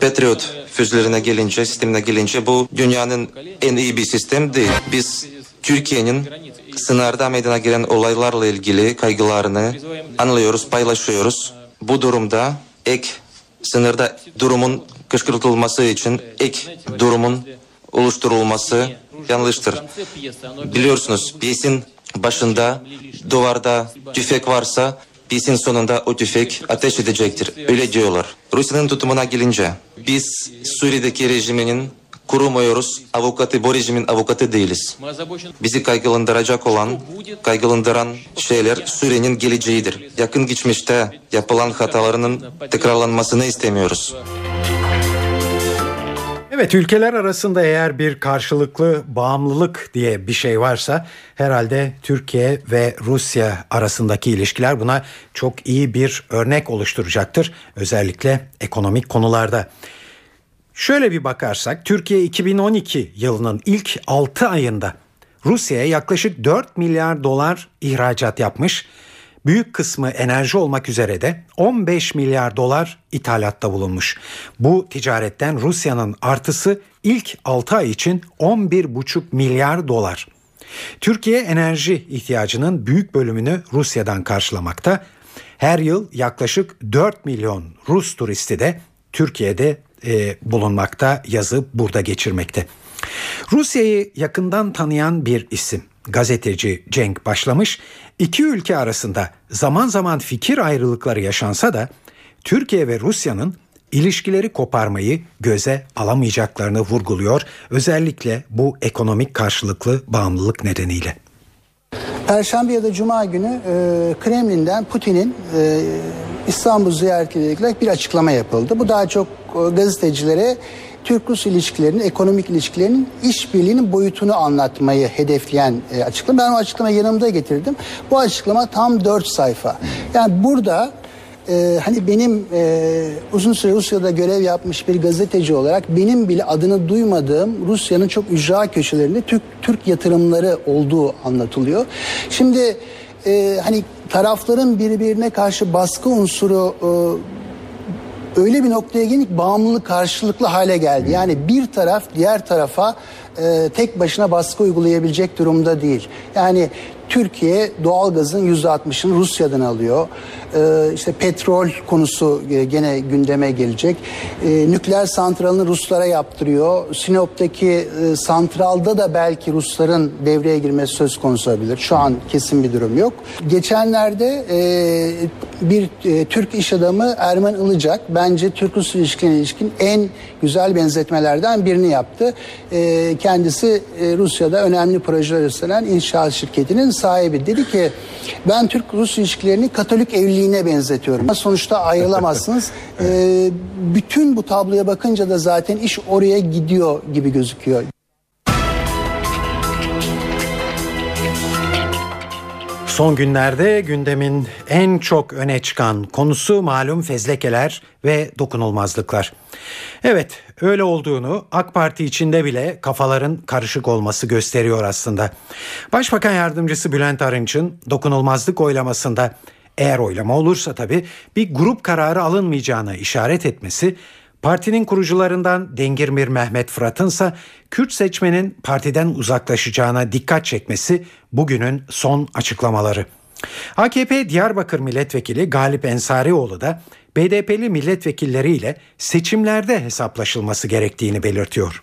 S5: Patriot füzelerine gelince, sistemine gelince bu dünyanın en iyi bir sistem değil. Biz Türkiye'nin sınırda meydana gelen olaylarla ilgili kaygılarını anlıyoruz, paylaşıyoruz. Bu durumda ek sınırda durumun kışkırtılması için ek durumun oluşturulması yanlıştır. Biliyorsunuz piyesin başında duvarda tüfek varsa piyesin sonunda o tüfek ateş edecektir. Öyle diyorlar. Rusya'nın tutumuna gelince biz Suriye'deki rejiminin kurumuyoruz. Avukatı, bu rejimin avukatı değiliz. Bizi kaygılandıracak olan, kaygılandıran şeyler Suriye'nin geleceğidir. Yakın geçmişte yapılan hatalarının tekrarlanmasını istemiyoruz.
S2: Evet ülkeler arasında eğer bir karşılıklı bağımlılık diye bir şey varsa herhalde Türkiye ve Rusya arasındaki ilişkiler buna çok iyi bir örnek oluşturacaktır. Özellikle ekonomik konularda. Şöyle bir bakarsak Türkiye 2012 yılının ilk 6 ayında Rusya'ya yaklaşık 4 milyar dolar ihracat yapmış. Büyük kısmı enerji olmak üzere de 15 milyar dolar ithalatta bulunmuş. Bu ticaretten Rusya'nın artısı ilk 6 ay için 11,5 milyar dolar. Türkiye enerji ihtiyacının büyük bölümünü Rusya'dan karşılamakta. Her yıl yaklaşık 4 milyon Rus turisti de Türkiye'de e, bulunmakta, yazı burada geçirmekte. Rusya'yı yakından tanıyan bir isim gazeteci Cenk başlamış. İki ülke arasında zaman zaman fikir ayrılıkları yaşansa da Türkiye ve Rusya'nın ilişkileri koparmayı göze alamayacaklarını vurguluyor. Özellikle bu ekonomik karşılıklı bağımlılık nedeniyle.
S6: Perşembe ya da Cuma günü e, Kremlin'den Putin'in e, İstanbul ziyaretiyle ilgili bir açıklama yapıldı. Bu daha çok e, gazetecilere Türk-Rus ilişkilerinin, ekonomik ilişkilerinin işbirliğinin boyutunu anlatmayı hedefleyen e, açıklama. Ben o açıklamayı yanımda getirdim. Bu açıklama tam 4 sayfa. Yani burada e, hani benim e, uzun süre Rusya'da görev yapmış bir gazeteci olarak benim bile adını duymadığım Rusya'nın çok ücra köşelerinde Türk Türk yatırımları olduğu anlatılıyor. Şimdi e, hani tarafların birbirine karşı baskı unsuru e, öyle bir noktaya geldik bağımlılık karşılıklı hale geldi. Yani bir taraf diğer tarafa e, tek başına baskı uygulayabilecek durumda değil. Yani Türkiye doğalgazın %60'ını Rusya'dan alıyor. Ee, işte petrol konusu e, gene gündeme gelecek. Ee, nükleer santralını Ruslara yaptırıyor. Sinop'taki e, santralda da belki Rusların devreye girmesi söz konusu olabilir. Şu an kesin bir durum yok. Geçenlerde e, bir e, Türk iş adamı Ermen Ilıcak bence Türk-Rus ilişkilerine ilişkin en güzel benzetmelerden birini yaptı. E, kendisi e, Rusya'da önemli projeler üstlenen inşaat şirketinin sahibi. Dedi ki ben Türk-Rus ilişkilerini Katolik evliliğine benzetiyorum. Sonuçta ayrılamazsınız. ee, bütün bu tabloya bakınca da zaten iş oraya gidiyor gibi gözüküyor.
S2: Son günlerde gündemin en çok öne çıkan konusu malum fezlekeler ve dokunulmazlıklar. Evet öyle olduğunu AK Parti içinde bile kafaların karışık olması gösteriyor aslında. Başbakan Yardımcısı Bülent Arınç'ın dokunulmazlık oylamasında eğer oylama olursa tabii bir grup kararı alınmayacağına işaret etmesi Partinin kurucularından Dengirmir Mehmet Fırat'ın Kürt seçmenin partiden uzaklaşacağına dikkat çekmesi bugünün son açıklamaları. AKP Diyarbakır Milletvekili Galip Ensarioğlu da BDP'li milletvekilleriyle seçimlerde hesaplaşılması gerektiğini belirtiyor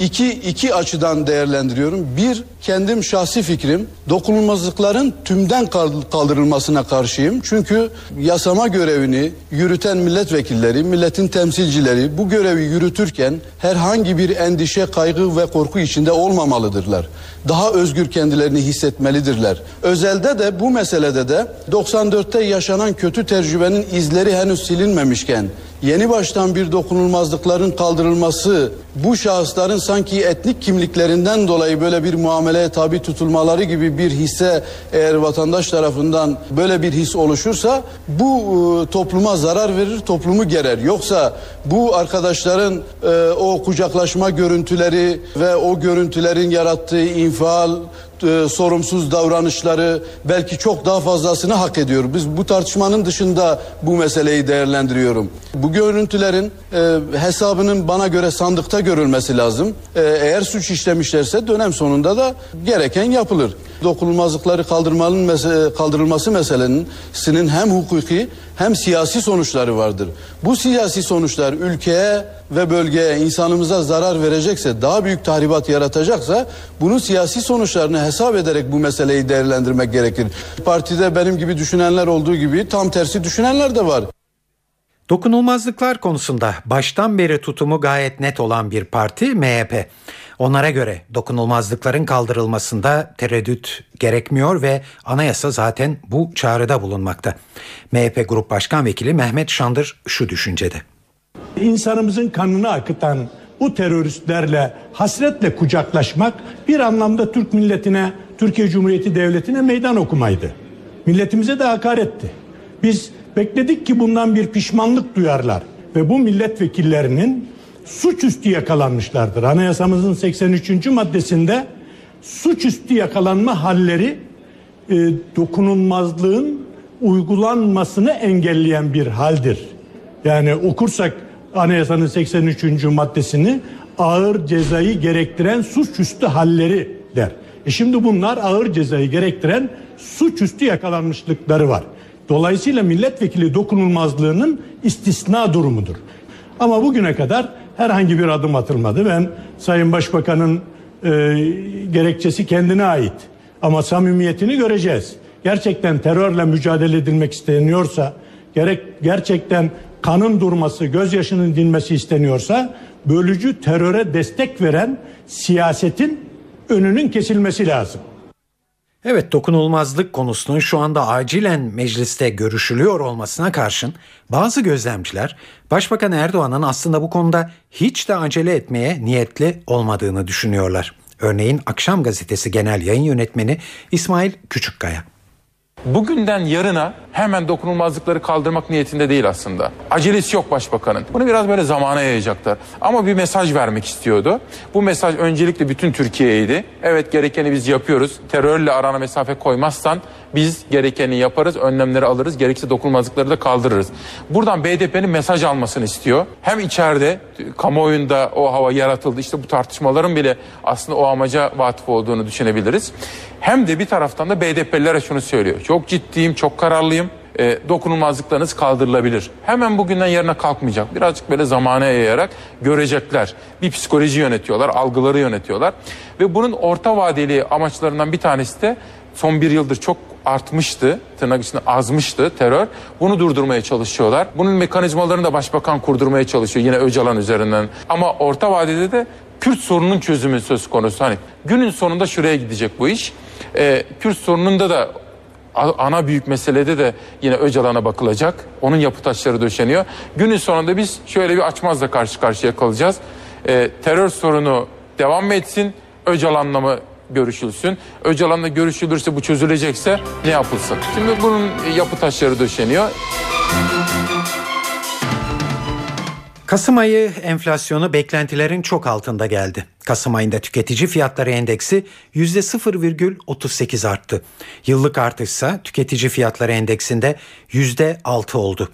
S8: iki, iki açıdan değerlendiriyorum. Bir, kendim şahsi fikrim dokunulmazlıkların tümden kaldırılmasına karşıyım. Çünkü yasama görevini yürüten milletvekilleri, milletin temsilcileri bu görevi yürütürken herhangi bir endişe, kaygı ve korku içinde olmamalıdırlar. Daha özgür kendilerini hissetmelidirler. Özelde de bu meselede de 94'te yaşanan kötü tecrübenin izleri henüz silinmemişken yeni baştan bir dokunulmazlıkların kaldırılması bu şahısların sanki etnik kimliklerinden dolayı böyle bir muameleye tabi tutulmaları gibi bir hisse eğer vatandaş tarafından böyle bir his oluşursa bu e, topluma zarar verir, toplumu gerer. Yoksa bu arkadaşların e, o kucaklaşma görüntüleri ve o görüntülerin yarattığı infial, e, sorumsuz davranışları belki çok daha fazlasını hak ediyor. Biz bu tartışmanın dışında bu meseleyi değerlendiriyorum. Bu görüntülerin e, hesabının bana göre sandıkta görülmesi lazım. E, eğer suç işlemişlerse dönem sonunda da gereken yapılır. Dokunulmazlıkları kaldırmanın mes- kaldırılması meselesinin hem hukuki hem siyasi sonuçları vardır. Bu siyasi sonuçlar ülkeye ve bölgeye insanımıza zarar verecekse, daha büyük tahribat yaratacaksa bunun siyasi sonuçlarını hesap ederek bu meseleyi değerlendirmek gerekir. Partide benim gibi düşünenler olduğu gibi tam tersi düşünenler de var.
S2: Dokunulmazlıklar konusunda baştan beri tutumu gayet net olan bir parti MHP. Onlara göre dokunulmazlıkların kaldırılmasında tereddüt gerekmiyor ve anayasa zaten bu çağrıda bulunmakta. MHP Grup Başkan Vekili Mehmet Şandır şu düşüncede.
S9: İnsanımızın kanını akıtan bu teröristlerle hasretle kucaklaşmak bir anlamda Türk milletine, Türkiye Cumhuriyeti Devleti'ne meydan okumaydı. Milletimize de hakaretti. Biz bekledik ki bundan bir pişmanlık duyarlar ve bu milletvekillerinin suçüstü yakalanmışlardır. Anayasamızın 83. maddesinde suçüstü yakalanma halleri e, dokunulmazlığın uygulanmasını engelleyen bir haldir. Yani okursak anayasanın 83. maddesini ağır cezayı gerektiren suçüstü halleri der. E şimdi bunlar ağır cezayı gerektiren suçüstü yakalanmışlıkları var. Dolayısıyla milletvekili dokunulmazlığının istisna durumudur. Ama bugüne kadar herhangi bir adım atılmadı. Ben Sayın Başbakan'ın e, gerekçesi kendine ait. Ama samimiyetini göreceğiz. Gerçekten terörle mücadele edilmek isteniyorsa, gerek gerçekten kanın durması, gözyaşının dinmesi isteniyorsa, bölücü teröre destek veren siyasetin önünün kesilmesi lazım.
S2: Evet dokunulmazlık konusunun şu anda acilen mecliste görüşülüyor olmasına karşın bazı gözlemciler Başbakan Erdoğan'ın aslında bu konuda hiç de acele etmeye niyetli olmadığını düşünüyorlar. Örneğin Akşam Gazetesi Genel Yayın Yönetmeni İsmail Küçükkaya.
S7: Bugünden yarına hemen dokunulmazlıkları kaldırmak niyetinde değil aslında. Acelesi yok başbakanın. Bunu biraz böyle zamana yayacaklar. Ama bir mesaj vermek istiyordu. Bu mesaj öncelikle bütün Türkiye'ydi. Evet gerekeni biz yapıyoruz. Terörle arana mesafe koymazsan biz gerekeni yaparız, önlemleri alırız, gerekirse dokunulmazlıkları da kaldırırız. Buradan BDP'nin mesaj almasını istiyor. Hem içeride kamuoyunda o hava yaratıldı. İşte bu tartışmaların bile aslında o amaca vatif olduğunu düşünebiliriz. Hem de bir taraftan da BDP'lilere şunu söylüyor. Çok ciddiyim, çok kararlıyım. E, dokunulmazlıklarınız kaldırılabilir. Hemen bugünden yarına kalkmayacak. Birazcık böyle zamana yayarak görecekler. Bir psikoloji yönetiyorlar, algıları yönetiyorlar. Ve bunun orta vadeli amaçlarından bir tanesi de son bir yıldır çok artmıştı, tırnak içinde azmıştı terör. Bunu durdurmaya çalışıyorlar. Bunun mekanizmalarını da başbakan kurdurmaya çalışıyor yine Öcalan üzerinden. Ama orta vadede de Kürt sorunun çözümü söz konusu. Hani günün sonunda şuraya gidecek bu iş. Ee, Kürt sorununda da ana büyük meselede de yine Öcalan'a bakılacak. Onun yapı taşları döşeniyor. Günün sonunda biz şöyle bir açmazla karşı karşıya kalacağız. Ee, terör sorunu devam mı etsin? Öcalan'la mı görüşülsün. Öcalan'la görüşülürse bu çözülecekse ne yapılsın? Şimdi bunun yapı taşları döşeniyor.
S2: Kasım ayı enflasyonu beklentilerin çok altında geldi. Kasım ayında tüketici fiyatları endeksi %0,38 arttı. Yıllık artışsa tüketici fiyatları endeksinde %6 oldu.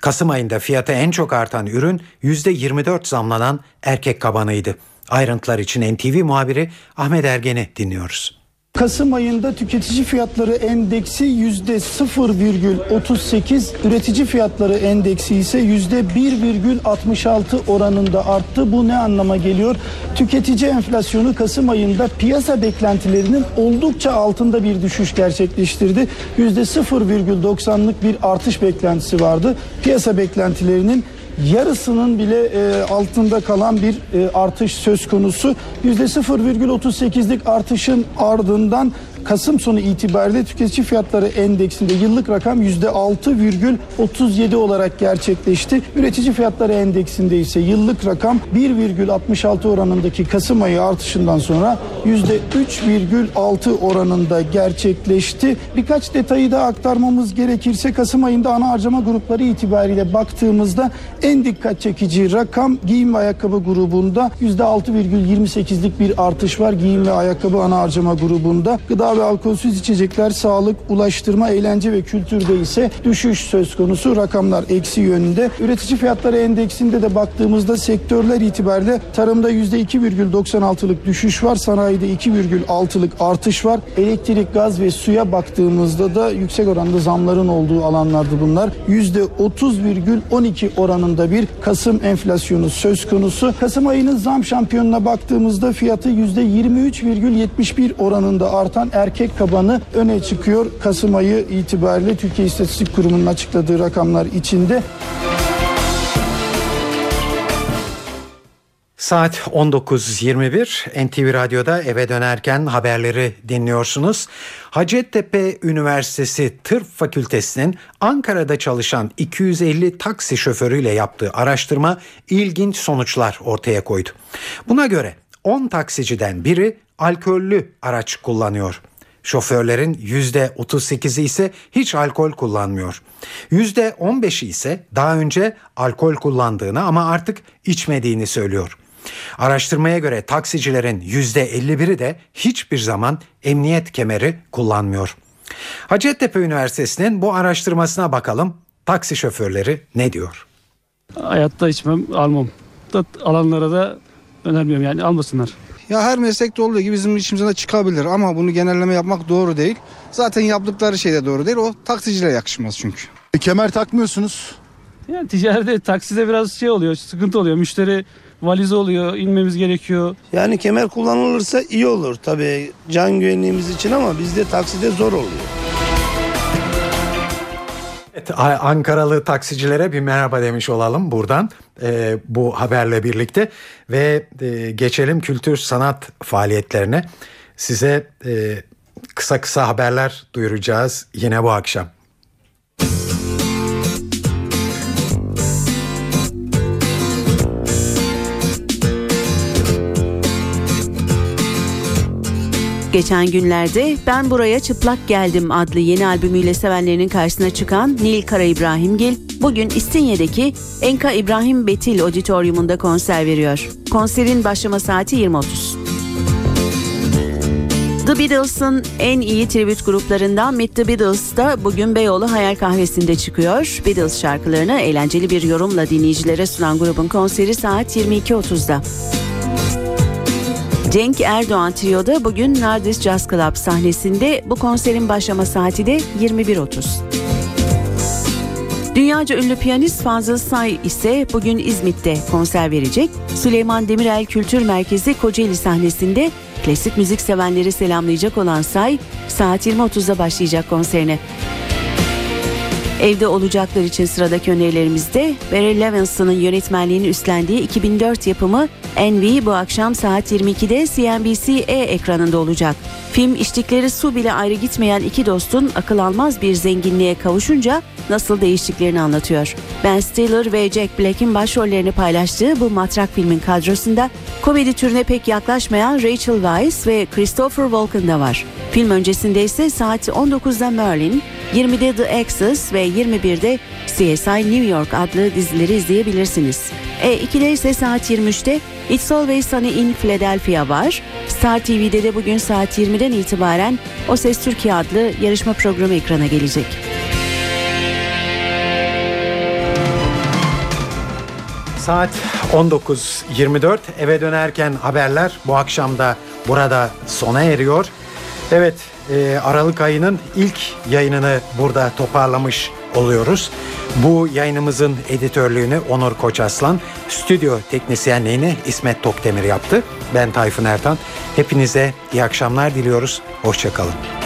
S2: Kasım ayında fiyatı en çok artan ürün %24 zamlanan erkek kabanıydı. Ayrıntılar için NTV muhabiri Ahmet Ergen'i dinliyoruz.
S11: Kasım ayında tüketici fiyatları endeksi yüzde 0,38, üretici fiyatları endeksi ise yüzde 1,66 oranında arttı. Bu ne anlama geliyor? Tüketici enflasyonu Kasım ayında piyasa beklentilerinin oldukça altında bir düşüş gerçekleştirdi. Yüzde 0,90'lık bir artış beklentisi vardı. Piyasa beklentilerinin yarısının bile e, altında kalan bir e, artış söz konusu. %0,38'lik artışın ardından Kasım sonu itibariyle tüketici fiyatları endeksinde yıllık rakam %6,37 olarak gerçekleşti. Üretici fiyatları endeksinde ise yıllık rakam 1,66 oranındaki Kasım ayı artışından sonra %3,6 oranında gerçekleşti. Birkaç detayı da aktarmamız gerekirse Kasım ayında ana harcama grupları itibariyle baktığımızda en dikkat çekici rakam giyim ve ayakkabı grubunda %6,28'lik bir artış var. Giyim ve ayakkabı ana harcama grubunda. Gıda ve alkolsüz içecekler, sağlık, ulaştırma, eğlence ve kültürde ise düşüş söz konusu. Rakamlar eksi yönünde. Üretici fiyatları endeksinde de baktığımızda sektörler itibariyle tarımda %2,96'lık düşüş var. Sanayide 2,6'lık artış var. Elektrik, gaz ve suya baktığımızda da yüksek oranda zamların olduğu alanlardı bunlar. %30,12 oranında bir Kasım enflasyonu söz konusu. Kasım ayının zam şampiyonuna baktığımızda fiyatı %23,71 oranında artan erkek kabanı öne çıkıyor. Kasım ayı itibariyle Türkiye İstatistik Kurumu'nun açıkladığı rakamlar içinde.
S2: Saat 19.21 NTV Radyo'da eve dönerken haberleri dinliyorsunuz. Hacettepe Üniversitesi Tıp Fakültesi'nin Ankara'da çalışan 250 taksi şoförüyle yaptığı araştırma ilginç sonuçlar ortaya koydu. Buna göre 10 taksiciden biri alkollü araç kullanıyor. Şoförlerin %38'i ise hiç alkol kullanmıyor. %15'i ise daha önce alkol kullandığını ama artık içmediğini söylüyor. Araştırmaya göre taksicilerin %51'i de hiçbir zaman emniyet kemeri kullanmıyor. Hacettepe Üniversitesi'nin bu araştırmasına bakalım. Taksi şoförleri ne diyor?
S20: Hayatta içmem, almam. Alanlara da önermiyorum yani almasınlar.
S21: Ya her meslekte olduğu gibi bizim işimize de çıkabilir ama bunu genelleme yapmak doğru değil. Zaten yaptıkları şey de doğru değil. O taksicilere yakışmaz çünkü.
S22: E, kemer takmıyorsunuz.
S20: Yani ticarette, takside biraz şey oluyor, sıkıntı oluyor. Müşteri valizi oluyor, inmemiz gerekiyor.
S23: Yani kemer kullanılırsa iyi olur tabii can güvenliğimiz için ama bizde takside zor oluyor.
S2: Evet, Ankaralı taksicilere bir merhaba demiş olalım buradan e, bu haberle birlikte ve e, geçelim kültür sanat faaliyetlerine. Size e, kısa kısa haberler duyuracağız yine bu akşam.
S24: Geçen günlerde Ben Buraya Çıplak Geldim adlı yeni albümüyle sevenlerinin karşısına çıkan Nil Kara İbrahimgil bugün İstinye'deki Enka İbrahim Betil Auditorium'unda konser veriyor. Konserin başlama saati 20.30. The Beatles'ın en iyi tribüt gruplarından Meet the Beatles da bugün Beyoğlu Hayal Kahvesi'nde çıkıyor. Beatles şarkılarını eğlenceli bir yorumla dinleyicilere sunan grubun konseri saat 22.30'da. Cenk Erdoğan Trio'da bugün Nardis Jazz Club sahnesinde bu konserin başlama saati de 21.30. Dünyaca ünlü piyanist Fazıl Say ise bugün İzmit'te konser verecek. Süleyman Demirel Kültür Merkezi Kocaeli sahnesinde klasik müzik sevenleri selamlayacak olan Say saat 20.30'da başlayacak konserine. Evde olacaklar için sıradaki önerilerimizde Barry Levinson'ın yönetmenliğini üstlendiği 2004 yapımı Envy bu akşam saat 22'de CNBC E ekranında olacak. Film içtikleri su bile ayrı gitmeyen iki dostun akıl almaz bir zenginliğe kavuşunca nasıl değiştiklerini anlatıyor. Ben Stiller ve Jack Black'in başrollerini paylaştığı bu matrak filmin kadrosunda komedi türüne pek yaklaşmayan Rachel Weisz ve Christopher Walken da var. Film öncesinde ise saat 19'da Merlin, 20'de The Axis ve 21'de CSI New York adlı dizileri izleyebilirsiniz. E2'de ise saat 23'te It's Always Sunny in Philadelphia var. Star TV'de de bugün saat 20'den itibaren O Ses Türkiye adlı yarışma programı ekrana gelecek.
S2: Saat 19.24 eve dönerken haberler bu akşam da burada sona eriyor. Evet e, Aralık ayının ilk yayınını burada toparlamış oluyoruz. Bu yayınımızın editörlüğünü Onur Koçaslan, stüdyo teknisyenliğini İsmet Tokdemir yaptı. Ben Tayfun Ertan. Hepinize iyi akşamlar diliyoruz. Hoşçakalın.